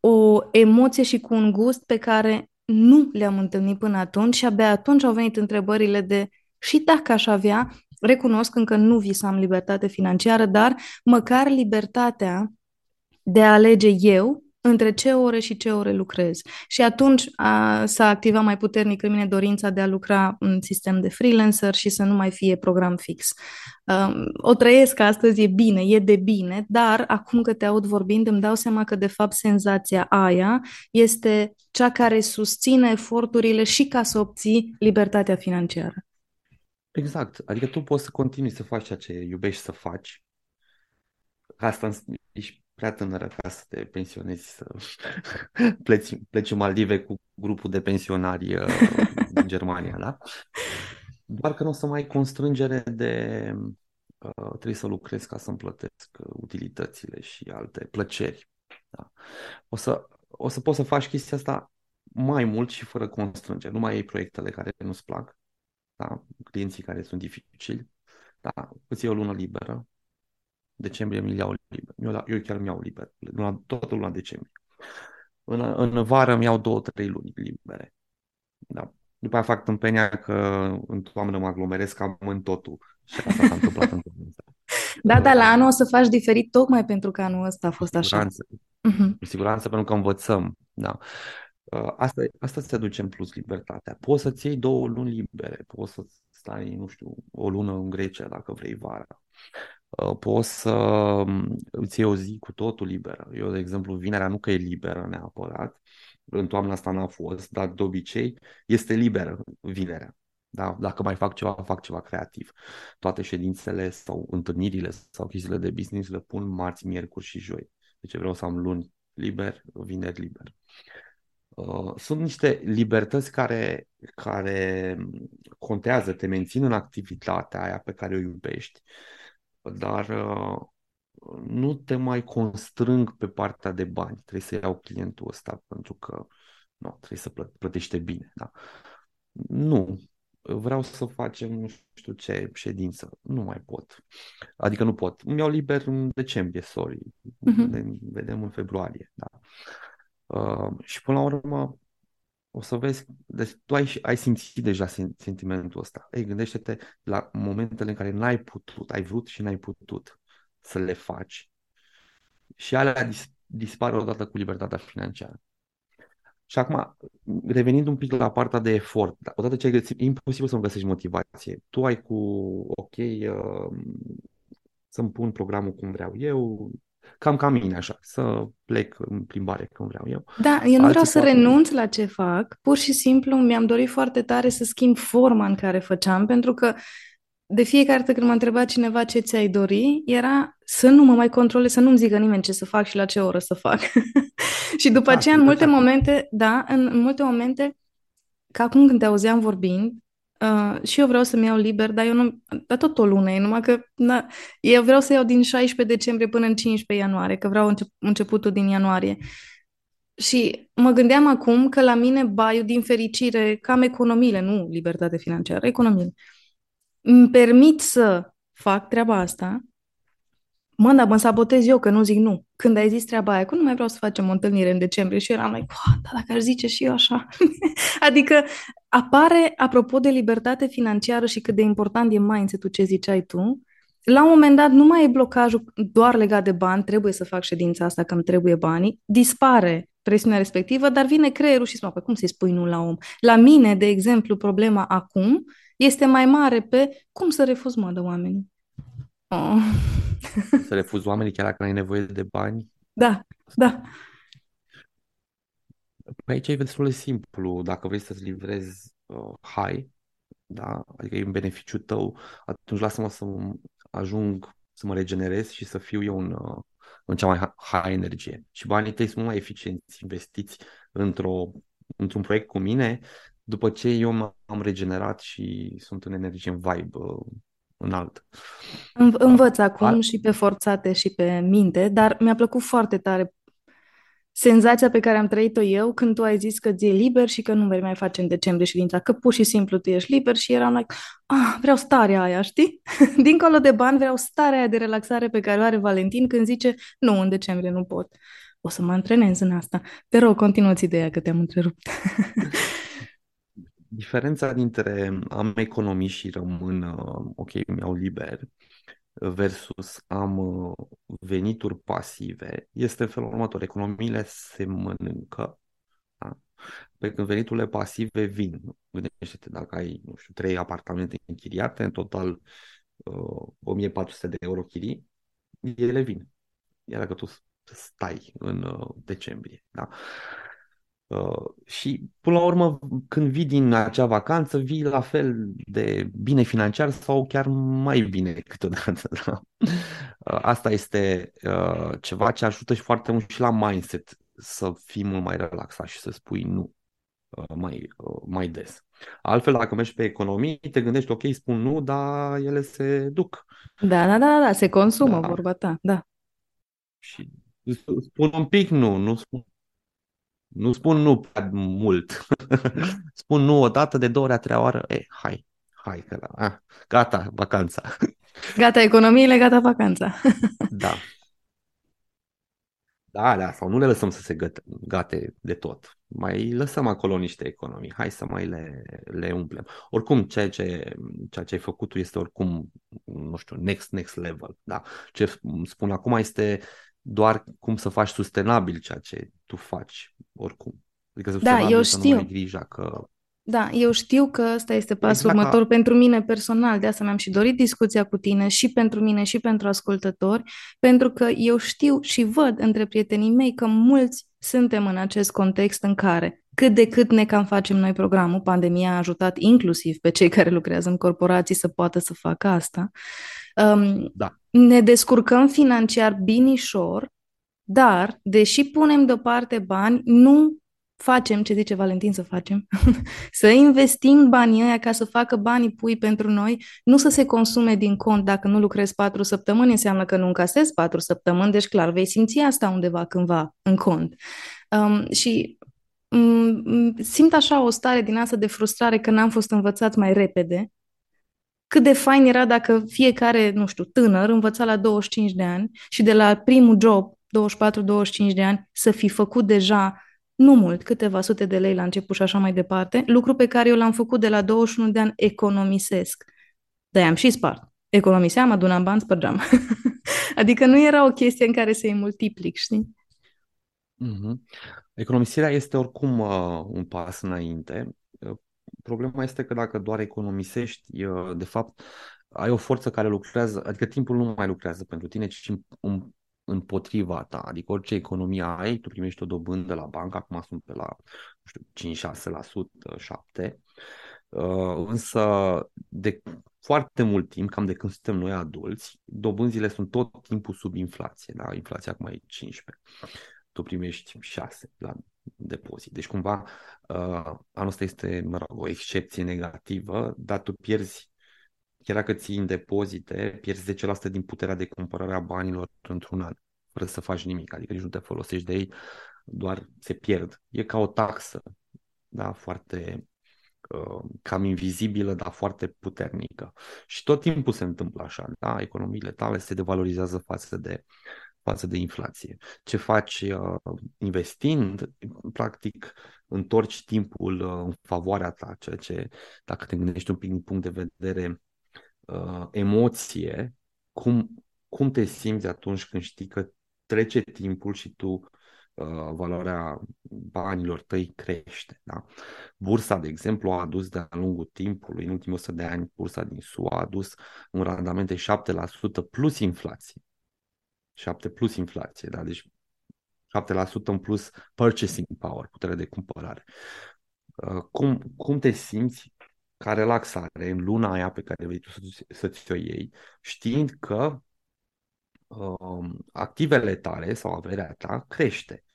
o emoție și cu un gust pe care nu le-am întâlnit până atunci și abia atunci au venit întrebările de și dacă aș avea, recunosc încă nu visam libertate financiară, dar măcar libertatea de a alege eu între ce ore și ce ore lucrez. Și atunci a, s-a activat mai puternic în mine dorința de a lucra în sistem de freelancer și să nu mai fie program fix. Um, o trăiesc astăzi, e bine, e de bine, dar acum că te aud vorbind îmi dau seama că de fapt senzația aia este cea care susține eforturile și ca să obții libertatea financiară. Exact, adică tu poți să continui să faci ceea ce iubești să faci. Asta ești prea tânără ca să te pensionezi, să pleci, pleci în Maldive cu grupul de pensionari uh, din Germania, da? Doar că nu o să mai ai constrângere de uh, trebuie să lucrez ca să-mi plătesc uh, utilitățile și alte plăceri. Da? O, să, o să poți să faci chestia asta mai mult și fără constrângere. Nu mai ai proiectele care nu-ți plac, da? clienții care sunt dificili, da? îți iei o lună liberă, decembrie mi iau liber. Eu, eu chiar mi iau liber, luna, toată luna decembrie. În, în vară îmi iau două, trei luni libere. Da. După aia fac tâmpenia că în toamnă mă aglomerez cam în totul. Și asta s-a întâmplat în Da, dar la anul o să faci diferit tocmai pentru că anul ăsta a fost așa. Siguranță. Uh-huh. Cu siguranță pentru că învățăm. Da. Uh, asta, asta se duce în plus libertatea. Poți să-ți iei două luni libere, poți să stai, nu știu, o lună în Grecia dacă vrei vara. Uh, poți să um, îți iei o zi cu totul liberă. Eu, de exemplu, vinerea nu că e liberă neapărat, în toamna asta n-a fost, dar de obicei este liberă vinerea. Da? Dacă mai fac ceva, fac ceva creativ. Toate ședințele sau întâlnirile sau chestiile de business le pun marți, miercuri și joi. Deci vreau să am luni liber, vineri liber. Uh, sunt niște libertăți care, care contează, te mențin în activitatea aia pe care o iubești, dar uh, nu te mai constrâng pe partea de bani. Trebuie să iau clientul ăsta pentru că nu, trebuie să plătește bine. Da? Nu. Vreau să facem nu știu ce ședință. Nu mai pot. Adică nu pot. Îmi iau liber în decembrie, sorry. Uh-huh. Ne vedem în februarie. Da. Uh, și până la urmă o să vezi, deci tu ai, ai simțit deja sentimentul ăsta. Ei, gândește-te la momentele în care n-ai putut, ai vrut și n-ai putut să le faci și alea dis- dispar odată cu libertatea financiară. Și acum, revenind un pic la partea de efort, da, odată ce ai găsit, e imposibil să nu găsești motivație. Tu ai cu, ok, uh, să-mi pun programul cum vreau eu, cam ca mine așa, să plec în plimbare când vreau eu. Da, eu nu Alții vreau să poate... renunț la ce fac, pur și simplu mi-am dorit foarte tare să schimb forma în care făceam, pentru că de fiecare dată când m-a întrebat cineva ce ți-ai dori, era să nu mă mai controlez, să nu-mi zică nimeni ce să fac și la ce oră să fac. și după da, aceea, în multe momente, da, în, în multe momente, ca acum când te auzeam vorbind, uh, și eu vreau să-mi iau liber, dar eu nu, dar tot o lună e, numai că na, eu vreau să iau din 16 decembrie până în 15 ianuarie, că vreau încep, începutul din ianuarie. Și mă gândeam acum că la mine baiul, din fericire, cam economiile, nu libertate financiară, economiile, îmi permit să fac treaba asta, mă, dar mă sabotez eu, că nu zic nu. Când ai zis treaba aia, că nu mai vreau să facem o întâlnire în decembrie și eu eram like, da, dacă aș zice și eu așa. adică apare, apropo de libertate financiară și cât de important e mindset-ul ce ziceai tu, la un moment dat nu mai e blocajul doar legat de bani, trebuie să fac ședința asta că îmi trebuie banii, dispare presiunea respectivă, dar vine creierul și spune, păi cum să-i spui nu la om? La mine, de exemplu, problema acum este mai mare pe cum să refuz mă de oameni. Oh. Să refuz oamenii chiar dacă ai nevoie de bani? Da, da. Păi aici e destul de simplu. Dacă vrei să-ți livrezi uh, high, da, adică e un beneficiu tău, atunci lasă-mă să ajung să mă regenerez și să fiu eu în, uh, în cea mai high energie. Și banii tăi sunt mai eficienți investiți într-o, într-un proiect cu mine după ce eu m-am regenerat și sunt în energie, în vibe uh, înalt. Învăț acum Al... și pe forțate și pe minte, dar mi-a plăcut foarte tare senzația pe care am trăit-o eu când tu ai zis că ți e liber și că nu vei mai face în decembrie ședința, că pur și simplu tu ești liber și eram like, ah, vreau starea aia, știi? Dincolo de bani vreau starea aia de relaxare pe care o are Valentin când zice, nu, în decembrie nu pot. O să mă antrenez în asta. Te rog, continuați ideea că te-am întrerupt. Diferența dintre am economii și rămân, uh, ok, mi-au liber, versus am uh, venituri pasive, este în felul următor. Economiile se mănâncă, da? pe când veniturile pasive vin. Gândește-te dacă ai, nu știu, trei apartamente închiriate, în total uh, 1400 de euro chirii, ele vin. Iar dacă tu stai în uh, decembrie. Da? Uh, și până la urmă, când vii din acea vacanță, vii la fel de bine financiar sau chiar mai bine câteodată. Da? Uh, asta este uh, ceva ce ajută și foarte mult și la mindset să fii mult mai relaxat și să spui nu uh, mai, uh, mai des. Altfel, dacă mergi pe economii, te gândești, ok, spun nu, dar ele se duc. Da, da, da, da, se consumă, da. vorba ta, da. Și spun un pic nu, nu spun nu spun nu prea mult. spun nu o dată, de două ori, a treia oară, e, hai, hai că la, ah, gata, vacanța. Gata economiile, gata vacanța. da. Da, da, sau nu le lăsăm să se găte, gate de tot. Mai lăsăm acolo niște economii. Hai să mai le, le umplem. Oricum, ceea ce, ceea ce ai făcut tu este oricum, nu știu, next, next level. Da. Ce spun acum este doar cum să faci sustenabil ceea ce tu faci, oricum. Adică să da, eu știu. nu ai grija că... Da, eu știu că ăsta este pasul exact următor ca... pentru mine personal, de asta mi-am și dorit discuția cu tine și pentru mine și pentru ascultători, pentru că eu știu și văd între prietenii mei că mulți suntem în acest context în care cât de cât ne cam facem noi programul, pandemia a ajutat inclusiv pe cei care lucrează în corporații să poată să facă asta. Um, da. Ne descurcăm financiar binișor, dar, deși punem deoparte bani, nu facem ce zice Valentin să facem, să investim banii ăia ca să facă banii pui pentru noi, nu să se consume din cont. Dacă nu lucrezi patru săptămâni, înseamnă că nu încasezi patru săptămâni, deci clar vei simți asta undeva cândva în cont. Um, și um, simt așa o stare din asta de frustrare că n-am fost învățați mai repede cât de fain era dacă fiecare, nu știu, tânăr învăța la 25 de ani și de la primul job, 24-25 de ani, să fi făcut deja nu mult, câteva sute de lei la început și așa mai departe, lucru pe care eu l-am făcut de la 21 de ani, economisesc. de am și spart. Economiseam, adunam bani, spărgeam. adică nu era o chestie în care să-i multiplic, știi? Mm-hmm. Economisirea este oricum uh, un pas înainte. Problema este că dacă doar economisești, de fapt, ai o forță care lucrează, adică timpul nu mai lucrează pentru tine, ci în, împotriva ta. Adică orice economie ai, tu primești o dobândă la bancă, acum sunt pe la nu știu, 5-6%, 7%, însă de foarte mult timp, cam de când suntem noi adulți, dobânzile sunt tot timpul sub inflație. Da? Inflația acum e 15. Tu primești 6 la depozit. Deci cumva uh, anul ăsta este, mă rog, o excepție negativă, dar tu pierzi, chiar dacă ții în depozite, pierzi 10% din puterea de cumpărare a banilor într-un an, fără să faci nimic, adică nici nu te folosești de ei, doar se pierd. E ca o taxă, da, foarte uh, cam invizibilă, dar foarte puternică. Și tot timpul se întâmplă așa, da? Economiile tale se devalorizează față de față de inflație. Ce faci uh, investind, practic întorci timpul uh, în favoarea ta, ceea ce, dacă te gândești un pic din punct de vedere uh, emoție, cum, cum te simți atunci când știi că trece timpul și tu uh, valoarea banilor tăi crește. Da? Bursa, de exemplu, a adus de-a lungul timpului, în ultimul 100 de ani, bursa din SUA a adus un randament de 7% plus inflație. 7 plus inflație, da? deci 7% în plus purchasing power, putere de cumpărare. Uh, cum, cum te simți ca relaxare în luna aia pe care vrei tu să, ți-o iei, știind că uh, activele tale sau averea ta crește.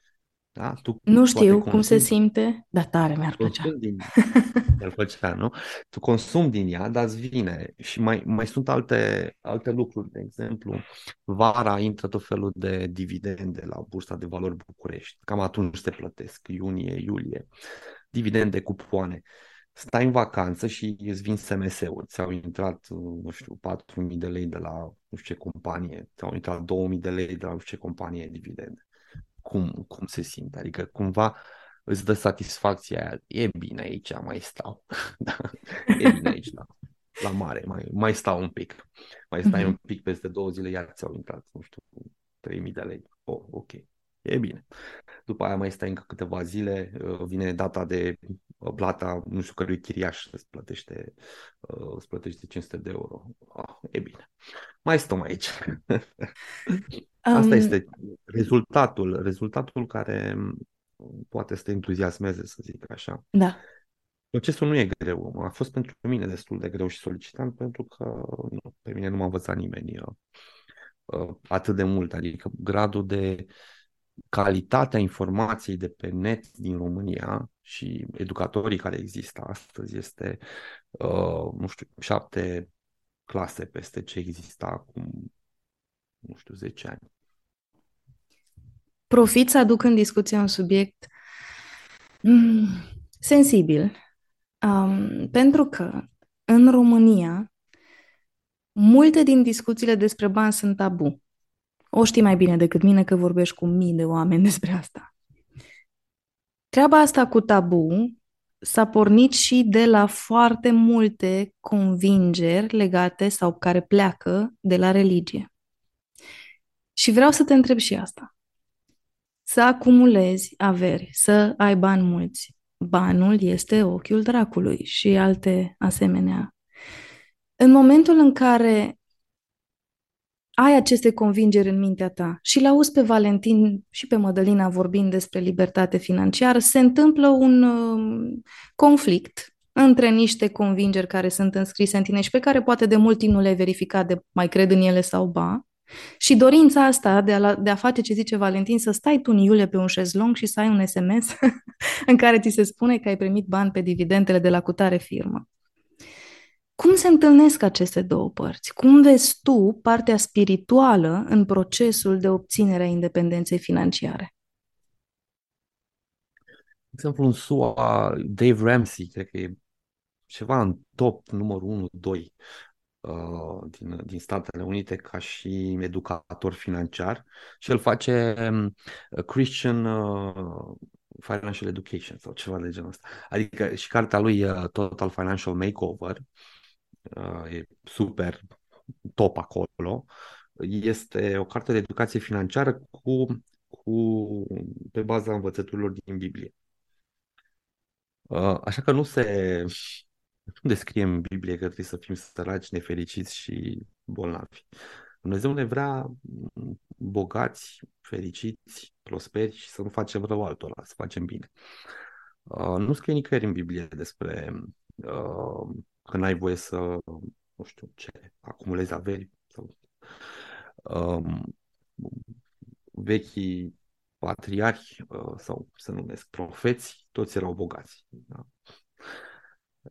Da? Tu nu știu cum consumi, se simte, dar tare mi-ar plăcea. Din, mi-ar plăcea, nu? Tu consumi din ea, dar îți vine. Și mai, mai sunt alte, alte lucruri. De exemplu, vara intră tot felul de dividende la Bursa de Valori București. Cam atunci se plătesc, iunie, iulie. Dividende, cupoane. Stai în vacanță și îți vin SMS-uri. Ți-au intrat, nu știu, 4.000 de lei de la nu știu ce companie, ți-au intrat 2.000 de lei de la nu știu ce companie dividende cum, cum se simte. Adică cumva îți dă satisfacția aia. E bine aici, mai stau. da. E bine aici, da. La mare, mai, mai stau un pic. Mai stai mm-hmm. un pic peste două zile, iar ți-au intrat, nu știu, 3000 de lei. Oh, ok. E bine. După aia mai stai încă câteva zile, uh, vine data de uh, plata, nu știu cărui chiriaș îți plătește, uh, îți plătește 500 de euro. Oh, e bine. Mai stăm aici. Asta um... este rezultatul, rezultatul care poate să te entuziasmeze, să zic așa. Da. Procesul nu e greu. A fost pentru mine destul de greu și solicitant pentru că nu, pe mine nu m-a învățat nimeni uh, atât de mult. Adică gradul de calitatea informației de pe net din România și educatorii care există astăzi este, uh, nu știu, șapte clase peste ce exista acum, nu știu, 10 ani profit să aduc în discuție un subiect mm, sensibil, um, pentru că în România multe din discuțiile despre bani sunt tabu. O știi mai bine decât mine că vorbești cu mii de oameni despre asta. Treaba asta cu tabu s-a pornit și de la foarte multe convingeri legate sau care pleacă de la religie. Și vreau să te întreb și asta să acumulezi averi, să ai bani mulți. Banul este ochiul dracului și alte asemenea. În momentul în care ai aceste convingeri în mintea ta și l auzi pe Valentin și pe Mădălina vorbind despre libertate financiară, se întâmplă un uh, conflict între niște convingeri care sunt înscrise în tine și pe care poate de mult timp nu le-ai verificat de mai cred în ele sau ba, și dorința asta de a, de a face ce zice Valentin, să stai tu în iulie pe un șezlong și să ai un SMS în care ți se spune că ai primit bani pe dividendele de la cutare firmă. Cum se întâlnesc aceste două părți? Cum vezi tu partea spirituală în procesul de obținere a independenței financiare? De exemplu, în SUA, Dave Ramsey, cred că e ceva în top numărul 1-2 Uh, din, din Statele Unite ca și educator financiar și el face um, Christian uh, Financial Education sau ceva de genul ăsta. Adică și cartea lui uh, Total Financial Makeover e super top acolo. Este o carte de educație financiară cu, cu pe baza învățăturilor din Biblie. Așa că nu se nu descrie în Biblie că trebuie să fim săraci, nefericiți și bolnavi. Dumnezeu ne vrea bogați, fericiți, prosperi și să nu facem rău altora, să facem bine. Uh, nu scrie nicăieri în Biblie despre uh, că n-ai voie să, nu știu ce, acumulezi averi. Sau, uh, vechii patriarhi uh, sau să numesc profeți, toți erau bogați. Da?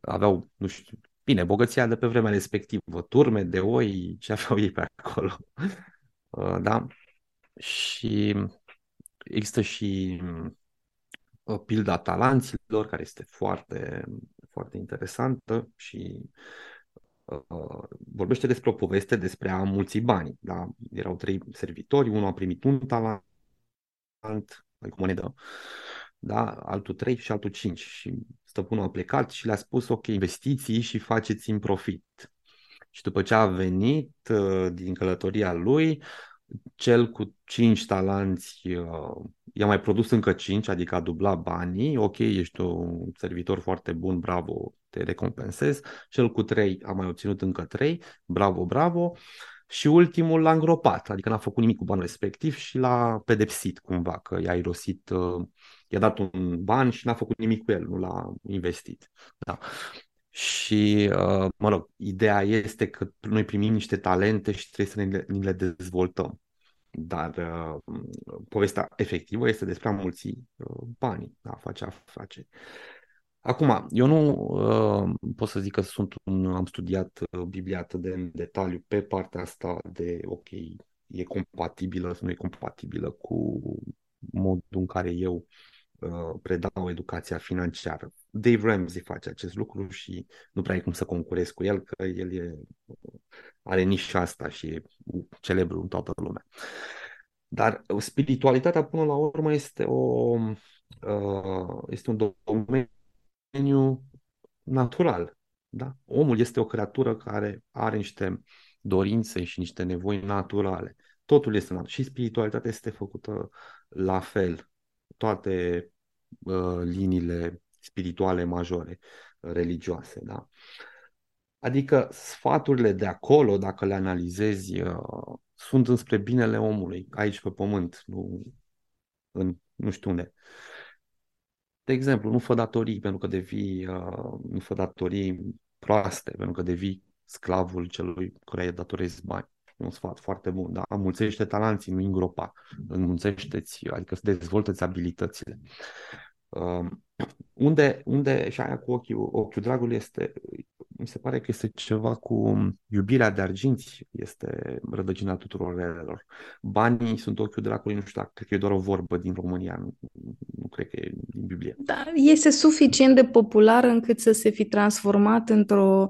aveau, nu știu, bine, bogăția de pe vremea respectivă, turme de oi, ce aveau ei pe acolo. Uh, da? Și există și uh, pilda talanților, care este foarte, foarte interesantă și uh, vorbește despre o poveste despre a mulți bani. Da? Erau trei servitori, unul a primit un talent, adică monedă, da? altul 3 și altul 5 și stăpânul a plecat și le-a spus ok, investiții și faceți în profit. Și după ce a venit uh, din călătoria lui, cel cu 5 talanți uh, i-a mai produs încă 5, adică a dublat banii, ok, ești un servitor foarte bun, bravo, te recompensez. Cel cu 3 a mai obținut încă 3, bravo, bravo. Și ultimul l-a îngropat, adică n-a făcut nimic cu banul respectiv și l-a pedepsit cumva, că i-a irosit uh, i-a dat un ban și n-a făcut nimic cu el, nu l-a investit. Da. Și, uh, mă rog, ideea este că noi primim niște talente și trebuie să ne, ni le dezvoltăm. Dar uh, povestea efectivă este despre a mulți uh, banii, a face afaceri. Acum, eu nu uh, pot să zic că sunt un, am studiat uh, Biblia atât de în detaliu pe partea asta de, ok, e compatibilă sau nu e compatibilă cu modul în care eu Uh, predau educația financiară. Dave Ramsey face acest lucru și nu prea ai cum să concurezi cu el, că el e, are nici asta și e celebru în toată lumea. Dar spiritualitatea, până la urmă, este, o, uh, este un domeniu natural. Da? Omul este o creatură care are niște dorințe și niște nevoi naturale. Totul este natural. Și spiritualitatea este făcută la fel. Toate uh, liniile spirituale majore, religioase. Da? Adică sfaturile de acolo, dacă le analizezi, uh, sunt înspre binele omului, aici pe pământ, nu, în, nu știu unde. De exemplu, nu fă datorii pentru că devii, uh, nu fă datorii proaste pentru că devii sclavul celui care îi datorezi bani. E un sfat foarte bun, da? Mulțește talanții, nu îngropa. Înmulțește-ți, adică să dezvoltă abilitățile. Uh, unde, unde, și aia cu ochiul, ochiul dragului este, mi se pare că este ceva cu iubirea de arginți, este rădăcina tuturor relelor. Banii sunt ochiul dracului, nu știu, cred că e doar o vorbă din România, nu, nu cred că e din Biblie. Da, este suficient de popular încât să se fi transformat într-o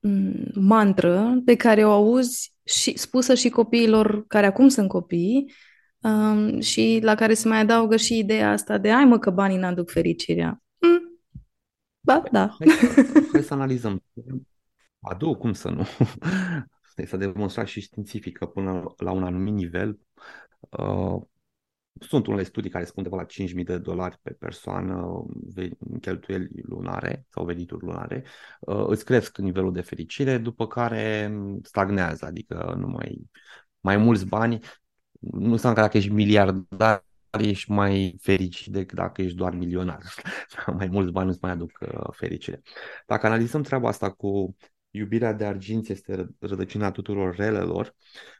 mm, mantră pe care o auzi și spusă și copiilor care acum sunt copii um, și la care se mai adaugă și ideea asta de ai mă că banii n-aduc fericirea. Mm. Ba, da. Hai, hai să analizăm. Aduc, cum să nu? S-a demonstrat și științific că până la un anumit nivel uh, sunt unele studii care spun de la 5.000 de dolari pe persoană cheltuieli lunare sau venituri lunare, uh, îți cresc nivelul de fericire, după care stagnează, adică nu mai, mai mulți bani nu înseamnă că dacă ești miliardar, ești mai fericit decât dacă ești doar milionar. mai mulți bani nu-ți mai aduc uh, fericire. Dacă analizăm treaba asta cu iubirea de arginți este rădăcina tuturor relelor,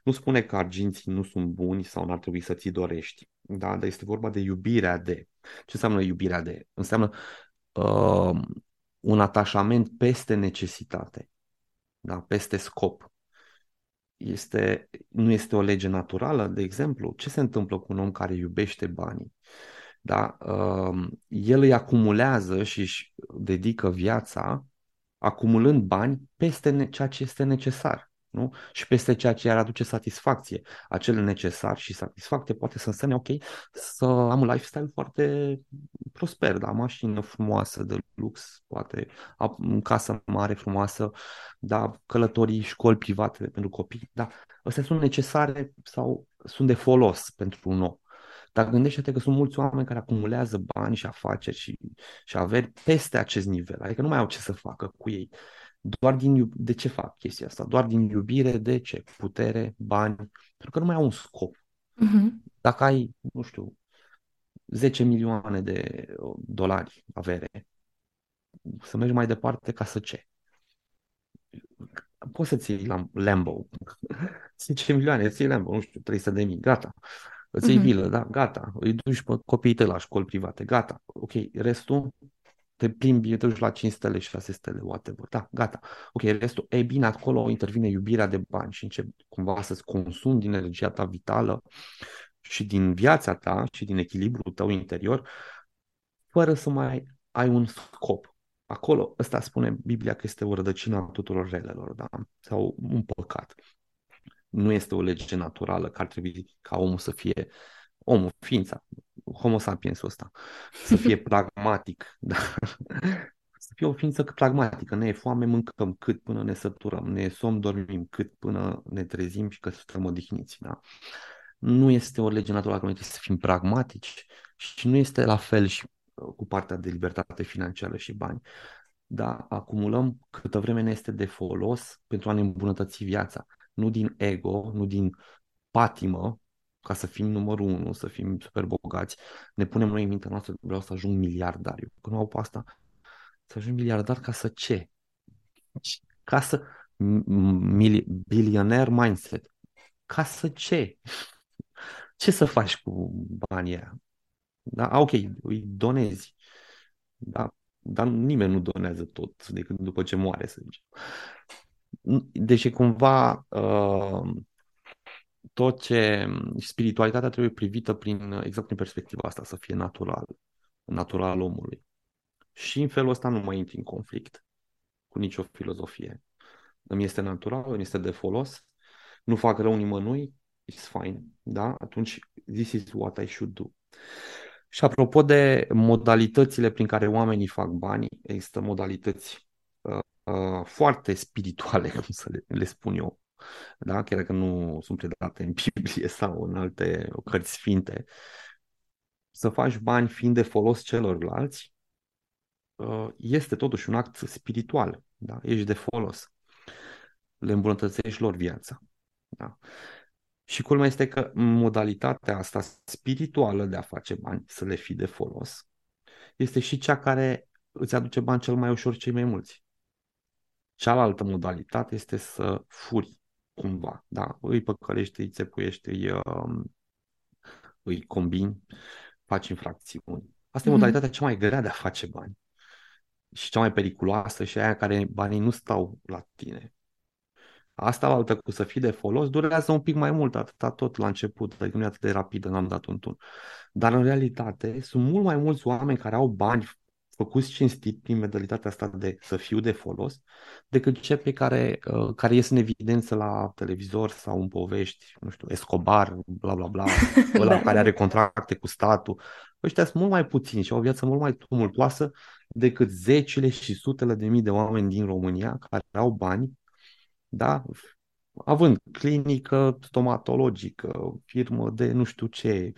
nu spune că arginții nu sunt buni sau n-ar trebui să ți dorești. Da? Dar este vorba de iubirea de. Ce înseamnă iubirea de? Înseamnă uh, un atașament peste necesitate, da? peste scop este, nu este o lege naturală, de exemplu, ce se întâmplă cu un om care iubește banii? Da? El îi acumulează și își dedică viața acumulând bani peste ceea ce este necesar nu? și peste ceea ce ar aduce satisfacție. Acel necesar și satisfacție poate să însemne, ok, să am un lifestyle foarte prosper, da, mașină frumoasă de lux, poate am casă mare frumoasă, da, călătorii, școli private pentru copii, da, astea sunt necesare sau sunt de folos pentru un om. Dar gândește-te că sunt mulți oameni care acumulează bani și afaceri și, și averi peste acest nivel, adică nu mai au ce să facă cu ei. Doar din de ce fac chestia asta? Doar din iubire, de ce? Putere, bani, pentru că nu mai au un scop. Uh-huh. Dacă ai, nu știu, 10 milioane de dolari avere, să mergi mai departe ca să ce? Poți să-ți iei Lambo, 10 milioane, îți iei Lambo, nu știu, 300 de mii, gata. Îți iei uh-huh. vilă, da, gata. Îi duci pe copiii tăi la școli private, gata. Ok, restul te plimbi, te duci la 5 stele, 6 stele, whatever. Da, gata. Ok, restul, e bine, acolo intervine iubirea de bani și începi cumva să-ți consumi din energia ta vitală și din viața ta și din echilibrul tău interior, fără să mai ai un scop. Acolo, ăsta spune Biblia că este o rădăcină a tuturor relelor, da? Sau un păcat. Nu este o lege naturală că ar trebui ca omul să fie omul, ființa, homo sapiensul ăsta, să fie pragmatic, da? să fie o ființă pragmatică, ne e foame, mâncăm cât până ne săturăm, ne e somn, dormim cât până ne trezim și că suntem odihniți, da? Nu este o lege naturală că noi trebuie să fim pragmatici și nu este la fel și uh, cu partea de libertate financiară și bani. Da, acumulăm câtă vreme ne este de folos pentru a ne îmbunătăți viața. Nu din ego, nu din patimă, ca să fim numărul unu, să fim super bogați, ne punem noi în mintea noastră, vreau să ajung miliardar. Eu când au pe asta, să ajung miliardar ca să ce? Ca să mili, bilioner mindset. Ca să ce? Ce să faci cu banii aia? Da, ok, îi donezi. Da, dar nimeni nu donează tot decât după ce moare, să zicem. Deci cumva uh, tot ce spiritualitatea trebuie privită prin, exact prin perspectiva asta, să fie natural, natural omului. Și în felul ăsta nu mai intri în conflict cu nicio filozofie. Îmi este natural, îmi este de folos, nu fac rău nimănui, it's fine, da? Atunci, this is what I should do. Și apropo de modalitățile prin care oamenii fac bani, există modalități uh, uh, foarte spirituale, cum să le, le spun eu, da? chiar că nu sunt predate în Biblie sau în alte cărți sfinte, să faci bani fiind de folos celorlalți, uh, este totuși un act spiritual, da? ești de folos, le îmbunătățești lor viața. Da? Și culmea este că modalitatea asta spirituală de a face bani, să le fii de folos, este și cea care îți aduce bani cel mai ușor cei mai mulți. Cealaltă modalitate este să furi cumva, da? Îi păcălești, îi țepuiești, îi, uh, îi combini, faci infracțiuni. Asta mm-hmm. e modalitatea cea mai grea de a face bani și cea mai periculoasă și aia care banii nu stau la tine. Asta la altă cu să fii de folos durează un pic mai mult, atâta tot la început, adică nu e atât de rapidă, n-am dat un tun. Dar în realitate sunt mult mai mulți oameni care au bani făcuți cinstit prin modalitatea asta de să fiu de folos, decât cei pe care, uh, care ies în evidență la televizor sau în povești, nu știu, Escobar, bla bla bla, ăla da. care are contracte cu statul. Ăștia sunt mult mai puțini și au o viață mult mai tumultoasă decât zecile și sutele de mii de oameni din România care au bani da? având clinică stomatologică, firmă de nu știu ce,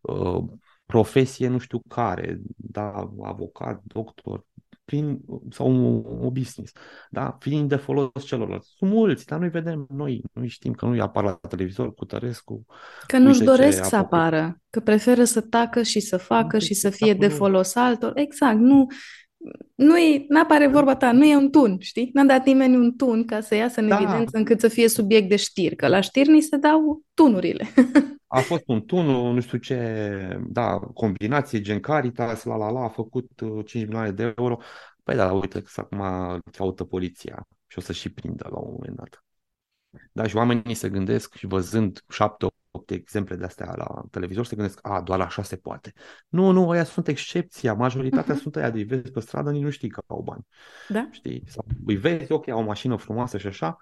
uh, profesie nu știu care, da, avocat, doctor, prin, sau un, un business, da, fiind de folos celorlalți. Sunt mulți, dar noi vedem, noi, noi știm că nu-i apar la televizor cu Tărescu. Că nu-și doresc să apară, că preferă să tacă și să facă și să fie de folos altor. Exact, nu, nu e, n-apare vorba ta, nu e un tun, știi? N-a dat nimeni un tun ca să iasă în da. evidență încât să fie subiect de știri, că la știri ni se dau tunurile. a fost un tun, nu știu ce, da, combinație, gen Caritas, la la la, a făcut 5 uh, milioane de euro. Păi da, uite că acum caută poliția și o să și prindă la un moment dat. Da, și oamenii se gândesc și văzând șapte, opt exemple de astea la televizor, se gândesc, a, doar așa se poate. Nu, nu, aia sunt excepția, majoritatea uh-huh. sunt aia de vezi pe stradă, nici nu știi că au bani. Da. Știi? Sau îi vezi, ok, au o mașină frumoasă și așa,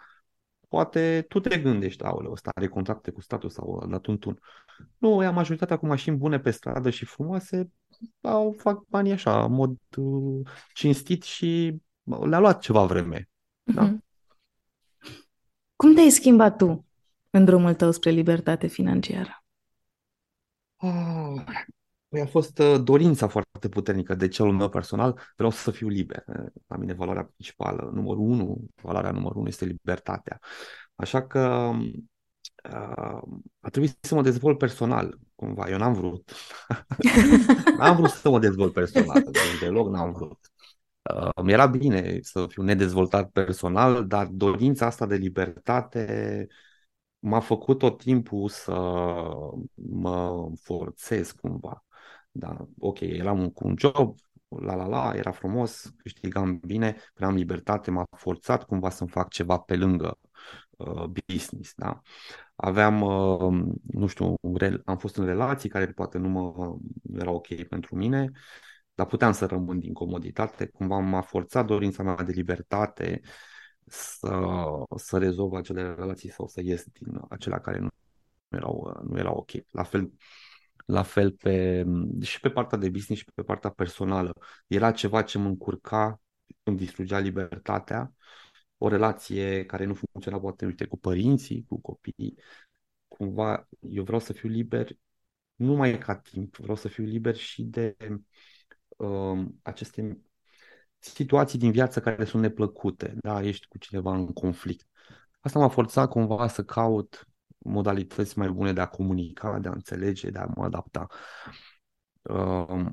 poate tu te gândești, aoleu, ăsta are contracte cu statul sau la dat un tun. Nu, ea majoritatea cu mașini bune pe stradă și frumoase au, fac banii așa, în mod uh, cinstit și le-a luat ceva vreme. Uh-huh. Da? Mhm. Cum te-ai schimbat tu în drumul tău spre libertate financiară? Oh, păi a fost uh, dorința foarte puternică de celul meu personal. Vreau să fiu liber. La mine valoarea principală, numărul unu, valoarea numărul unu este libertatea. Așa că uh, a trebuit să mă dezvolt personal, cumva. Eu n-am vrut. n-am vrut să mă dezvolt personal, deloc n-am vrut. Uh, mi era bine să fiu nedezvoltat personal, dar dorința asta de libertate m-a făcut tot timpul să mă forțez cumva. Da, ok, eram cu un job, la la la, era frumos, câștigam bine, cream libertate, m-a forțat cumva să-mi fac ceva pe lângă uh, business, da. Aveam, uh, nu știu, am fost în relații care poate nu mă era ok pentru mine, dar puteam să rămân din comoditate, cumva m-a forțat dorința mea de libertate să, să rezolv acele relații sau să ies din acelea care nu erau, nu erau ok. La fel, la fel pe, și pe partea de business și pe partea personală. Era ceva ce mă încurca, îmi distrugea libertatea, o relație care nu funcționa poate uite, cu părinții, cu copiii. Cumva eu vreau să fiu liber nu mai ca timp, vreau să fiu liber și de uh, aceste situații din viață care sunt neplăcute, da, ești cu cineva în conflict. Asta m-a forțat cumva să caut modalități mai bune de a comunica, de a înțelege, de a mă adapta. Uh,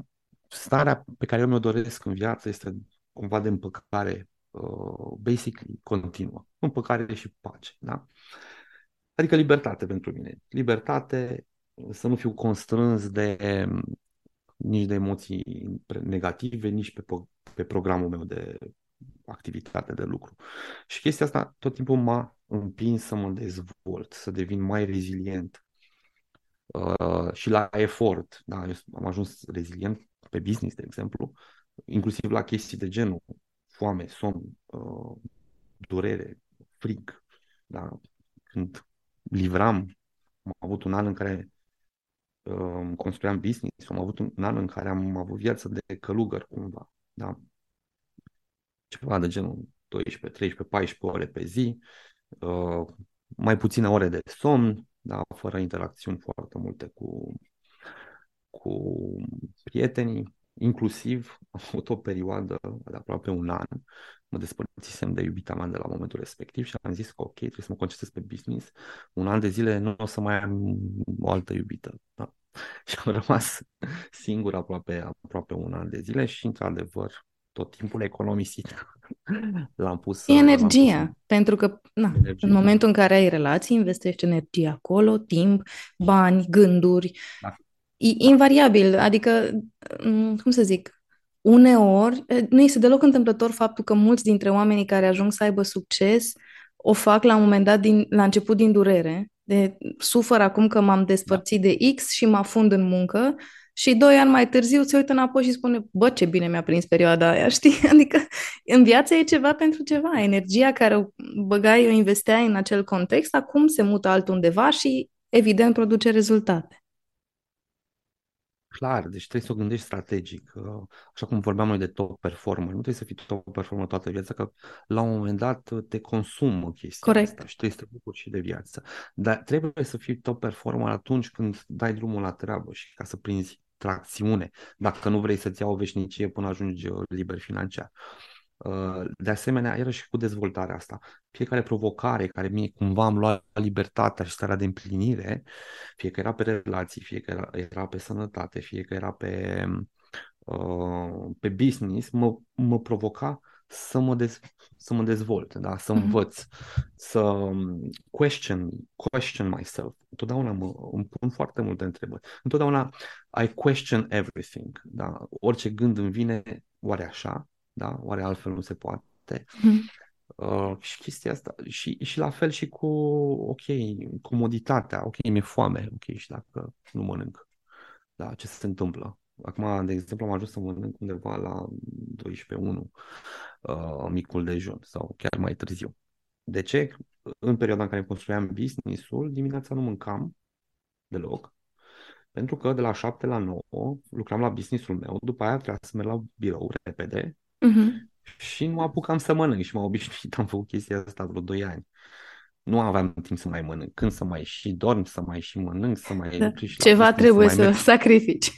starea pe care eu mi-o doresc în viață este cumva de împăcare, uh, basically, continuă. Împăcare și pace, da? Adică libertate pentru mine. Libertate, să nu fiu constrâns de nici de emoții negative, nici pe, pe programul meu de activitate de lucru. Și chestia asta tot timpul m-a împins să mă dezvolt, să devin mai rezilient uh, și la efort. Da? Eu am ajuns rezilient pe business, de exemplu, inclusiv la chestii de genul foame, somn, uh, durere, frig. Da? Când livram Am avut un an în care uh, construiam business, am avut un an în care am avut viață de călugăr cumva, da? Ceva de genul 12, 13, 14 ore pe zi, uh, mai puține ore de somn, da? fără interacțiuni foarte multe cu, cu prietenii, inclusiv am avut o perioadă de aproape un an, mă despărțisem de iubita mea de la momentul respectiv și am zis că ok, trebuie să mă concentrez pe business, un an de zile nu o să mai am o altă iubită. Da? Și am rămas singur aproape, aproape un an de zile și într-adevăr tot timpul economisit l-am pus. E energia, l-am pus pentru că na, energia. în momentul în care ai relații, investești energie acolo, timp, bani, gânduri. Da. Invariabil, adică, mm, cum să zic, uneori nu este deloc întâmplător faptul că mulți dintre oamenii care ajung să aibă succes o fac la un moment dat din, la început din durere, de sufăr acum că m-am despărțit da. de X și mă afund în muncă și doi ani mai târziu se uită înapoi și spune, bă, ce bine mi-a prins perioada aia, știi? Adică în viață e ceva pentru ceva. Energia care o băgai, o investeai în acel context, acum se mută altundeva și evident produce rezultate clar, deci trebuie să o gândești strategic. Așa cum vorbeam noi de top performer, nu trebuie să fii top performer toată viața, că la un moment dat te consumă chestia Corect. asta și trebuie să te bucuri și de viață. Dar trebuie să fii top performer atunci când dai drumul la treabă și ca să prinzi tracțiune, dacă nu vrei să-ți iau o veșnicie până ajungi uh, liber financiar. Uh, de asemenea, era și cu dezvoltarea asta. Fiecare provocare care mie cumva am luat libertatea și starea de împlinire, fie că era pe relații, fie că era, era pe sănătate, fie că era pe, uh, pe business, mă, mă provoca să mă, dez, să mă dezvolt, da? să mm-hmm. învăț, să um, question, question myself. Întotdeauna mă, îmi pun foarte multe întrebări. Întotdeauna I question everything. Da? Orice gând îmi vine, oare așa? Da? Oare altfel nu se poate? Mm. Uh, și chestia asta, și, și la fel și cu, ok, comoditatea, ok, mi-e foame, ok, și dacă nu mănânc, da, ce se întâmplă? Acum, de exemplu, am ajuns să mănânc undeva la 12-1 uh, micul dejun sau chiar mai târziu. De ce? În perioada în care construiam business-ul, dimineața nu mâncam deloc, pentru că de la 7 la 9 lucram la business-ul meu, după aia trebuia să merg la birou repede, Uh-huh. Și nu apucam să mănânc și m-am obișnuit, am făcut chestia asta vreo 2 ani. Nu aveam timp să mai mănânc. Când să mai și dorm, să mai și mănânc, să mai... Da. Și Ceva trebuie să, să sacrifici.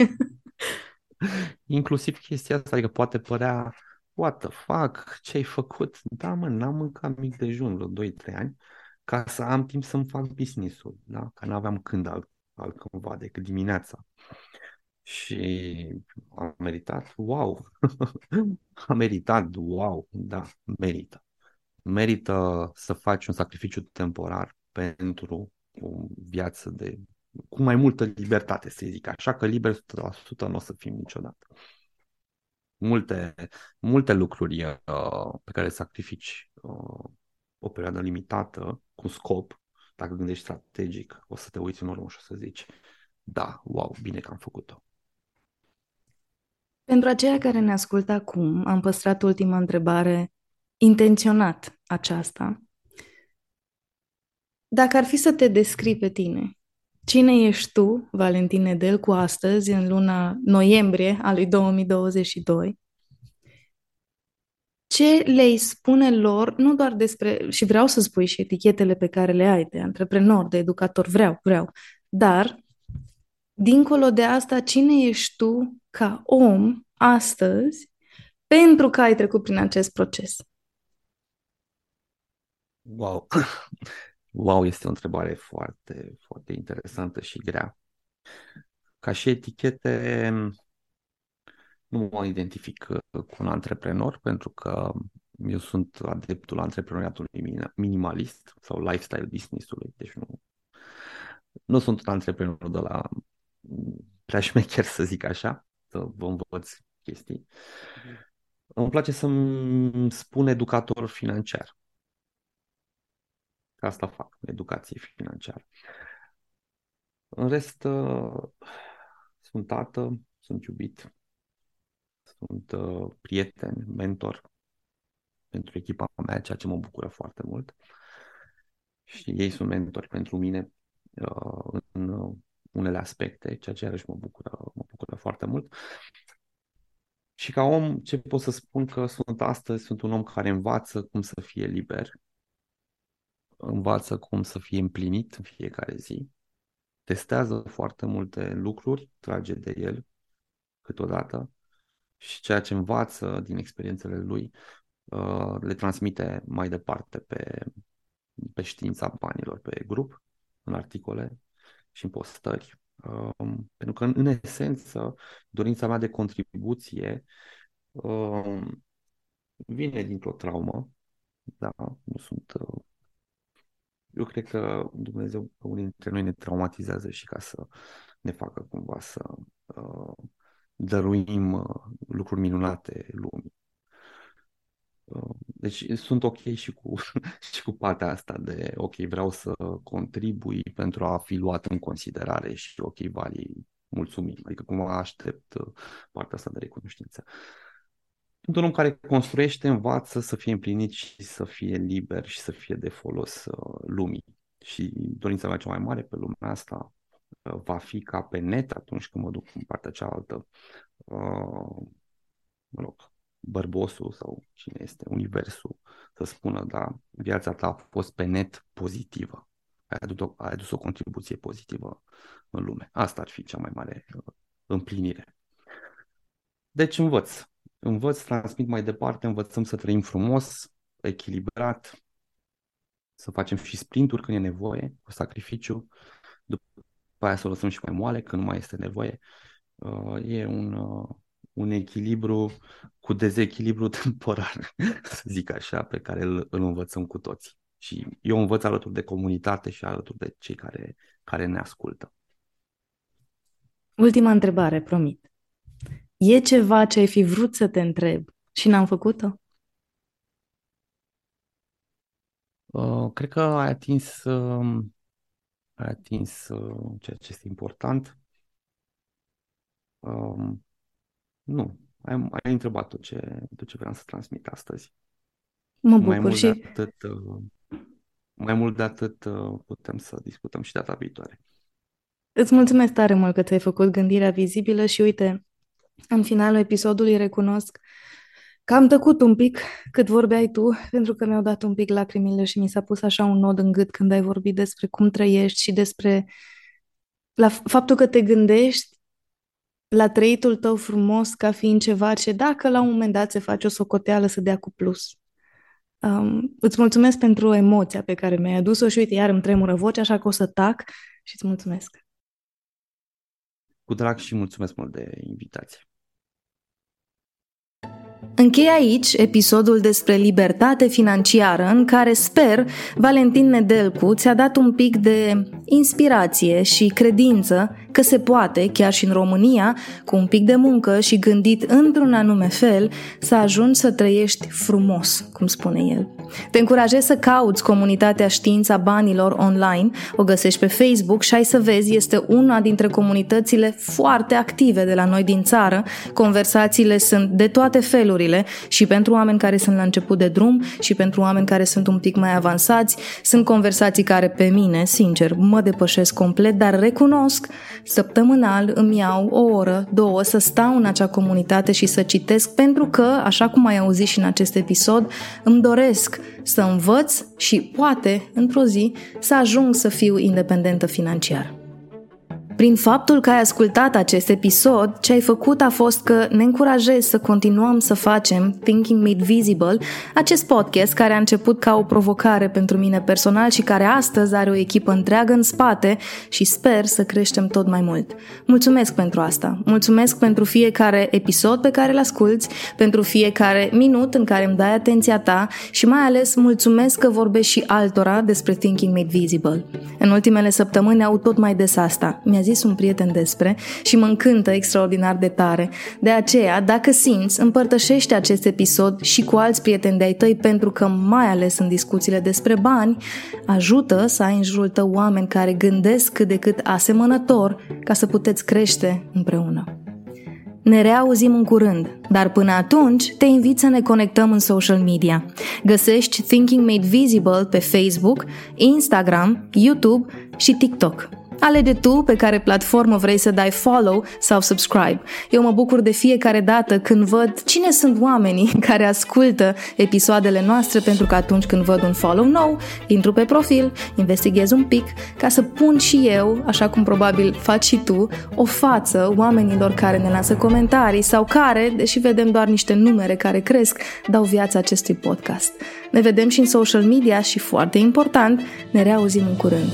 Inclusiv chestia asta, adică poate părea what the fuck, ce ai făcut? Da, mă, n-am mâncat mic dejun vreo 2-3 ani ca să am timp să-mi fac business-ul, da? Că n-aveam când alt, altcumva decât dimineața și a meritat, wow, a meritat, wow, da, merită. Merită să faci un sacrificiu temporar pentru o viață de cu mai multă libertate, să zic așa, că liber 100% nu o să fim niciodată. Multe, multe lucruri uh, pe care le sacrifici uh, o perioadă limitată, cu scop, dacă gândești strategic, o să te uiți în urmă și o să zici, da, wow, bine că am făcut-o. Pentru aceia care ne ascultă acum, am păstrat ultima întrebare intenționat aceasta. Dacă ar fi să te descrii pe tine, cine ești tu, Valentin Nedel, cu astăzi, în luna noiembrie a lui 2022? Ce le-ai spune lor, nu doar despre, și vreau să spui și etichetele pe care le ai de antreprenor, de educator, vreau, vreau, dar, dincolo de asta, cine ești tu ca om astăzi pentru că ai trecut prin acest proces? Wow. Wow, este o întrebare foarte, foarte interesantă și grea. Ca și etichete, nu mă identific cu un antreprenor pentru că eu sunt adeptul antreprenoriatului minimalist sau lifestyle business-ului, deci nu, nu sunt un antreprenor de la prea șmecher, să zic așa, să vă învăț chestii. Îmi place să-mi spun educator financiar. Asta fac, educație financiară. În rest, uh, sunt tată, sunt iubit, sunt uh, prieten, mentor pentru echipa mea, ceea ce mă bucură foarte mult. Și ei sunt mentori pentru mine uh, în unele aspecte, ceea ce iarăși mă bucură, mă bucură foarte mult. Și ca om, ce pot să spun că sunt astăzi, sunt un om care învață cum să fie liber, învață cum să fie împlinit în fiecare zi, testează foarte multe lucruri, trage de el câteodată și ceea ce învață din experiențele lui uh, le transmite mai departe pe, pe știința banilor, pe grup, în articole și în postări. Um, pentru că, în, în esență, dorința mea de contribuție um, vine dintr-o traumă. Da, nu sunt. Uh, eu cred că Dumnezeu pe unii dintre noi ne traumatizează și ca să ne facă cumva să uh, dăruim uh, lucruri minunate lumii. Uh, deci sunt ok și cu, și cu partea asta de ok, vreau să contribui pentru a fi luat în considerare și ok, Vali, mulțumim. Adică cumva aștept uh, partea asta de recunoștință. Sunt un om care construiește, învață să fie împlinit și să fie liber și să fie de folos uh, lumii. Și dorința mea cea mai mare pe lumea asta va fi ca pe net atunci când mă duc în partea cealaltă, mă rog, bărbosul sau cine este, universul, să spună, da, viața ta a fost pe net pozitivă. Ai adus o, ai adus o contribuție pozitivă în lume. Asta ar fi cea mai mare uh, împlinire. Deci învăț. Învăț, transmit mai departe, învățăm să trăim frumos, echilibrat, să facem și sprinturi când e nevoie, cu sacrificiu, după aia să o lăsăm și mai moale când nu mai este nevoie. Uh, e un, uh, un echilibru cu dezechilibru temporar, să zic așa, pe care îl, îl învățăm cu toții. Și eu învăț alături de comunitate și alături de cei care, care ne ascultă. Ultima întrebare, promit. E ceva ce ai fi vrut să te întreb și n-am făcut-o? Uh, cred că ai atins, uh, ai atins uh, ceea ce este important. Uh, nu, ai, ai întrebat tot ce, tot ce vreau să transmit astăzi. Mă bucur mai mult și... De atât, uh, mai mult de atât uh, putem să discutăm și data viitoare. Îți mulțumesc tare mult că ți-ai făcut gândirea vizibilă și uite, în finalul episodului recunosc că am tăcut un pic cât vorbeai tu, pentru că mi-au dat un pic lacrimile și mi s-a pus așa un nod în gât când ai vorbit despre cum trăiești și despre la faptul că te gândești la trăitul tău frumos ca fiind ceva ce dacă la un moment dat se face o socoteală să dea cu plus. Um, îți mulțumesc pentru emoția pe care mi-ai adus-o și uite, iar îmi tremură vocea, așa că o să tac și îți mulțumesc. Cu drag și mulțumesc mult de invitație. Închei aici episodul despre libertate financiară în care sper Valentin Nedelcu ți-a dat un pic de inspirație și credință că se poate, chiar și în România, cu un pic de muncă și gândit într-un anume fel, să ajungi să trăiești frumos, cum spune el. Te încurajez să cauți comunitatea Știința Banilor online, o găsești pe Facebook și ai să vezi, este una dintre comunitățile foarte active de la noi din țară. Conversațiile sunt de toate felurile și pentru oameni care sunt la început de drum și pentru oameni care sunt un pic mai avansați. Sunt conversații care pe mine, sincer, mă depășesc complet, dar recunosc săptămânal îmi iau o oră, două să stau în acea comunitate și să citesc pentru că, așa cum ai auzit și în acest episod, îmi doresc să învăț și poate, într-o zi, să ajung să fiu independentă financiar. Prin faptul că ai ascultat acest episod, ce ai făcut a fost că ne încurajezi să continuăm să facem Thinking Made Visible, acest podcast care a început ca o provocare pentru mine personal și care astăzi are o echipă întreagă în spate și sper să creștem tot mai mult. Mulțumesc pentru asta. Mulțumesc pentru fiecare episod pe care îl asculți, pentru fiecare minut în care îmi dai atenția ta și mai ales mulțumesc că vorbești și altora despre Thinking Made Visible. În ultimele săptămâni au tot mai des asta. Mi-a zis un prieten despre și mă încântă extraordinar de tare. De aceea, dacă simți, împărtășește acest episod și cu alți prieteni de-ai tăi pentru că, mai ales în discuțiile despre bani, ajută să ai în jurul tău oameni care gândesc cât de cât asemănător ca să puteți crește împreună. Ne reauzim în curând, dar până atunci te invit să ne conectăm în social media. Găsești Thinking Made Visible pe Facebook, Instagram, YouTube și TikTok. Alege tu pe care platformă vrei să dai follow sau subscribe. Eu mă bucur de fiecare dată când văd cine sunt oamenii care ascultă episoadele noastre pentru că atunci când văd un follow nou, intru pe profil, investighez un pic ca să pun și eu, așa cum probabil faci și tu, o față oamenilor care ne lasă comentarii sau care, deși vedem doar niște numere care cresc, dau viața acestui podcast. Ne vedem și în social media și, foarte important, ne reauzim în curând.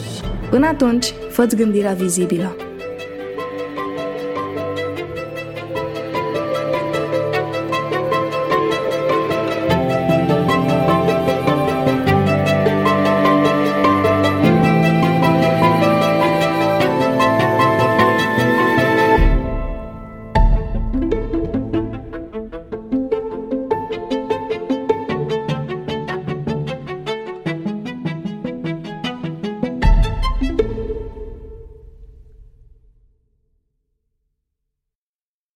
Până atunci, fă gândirea vizibilă.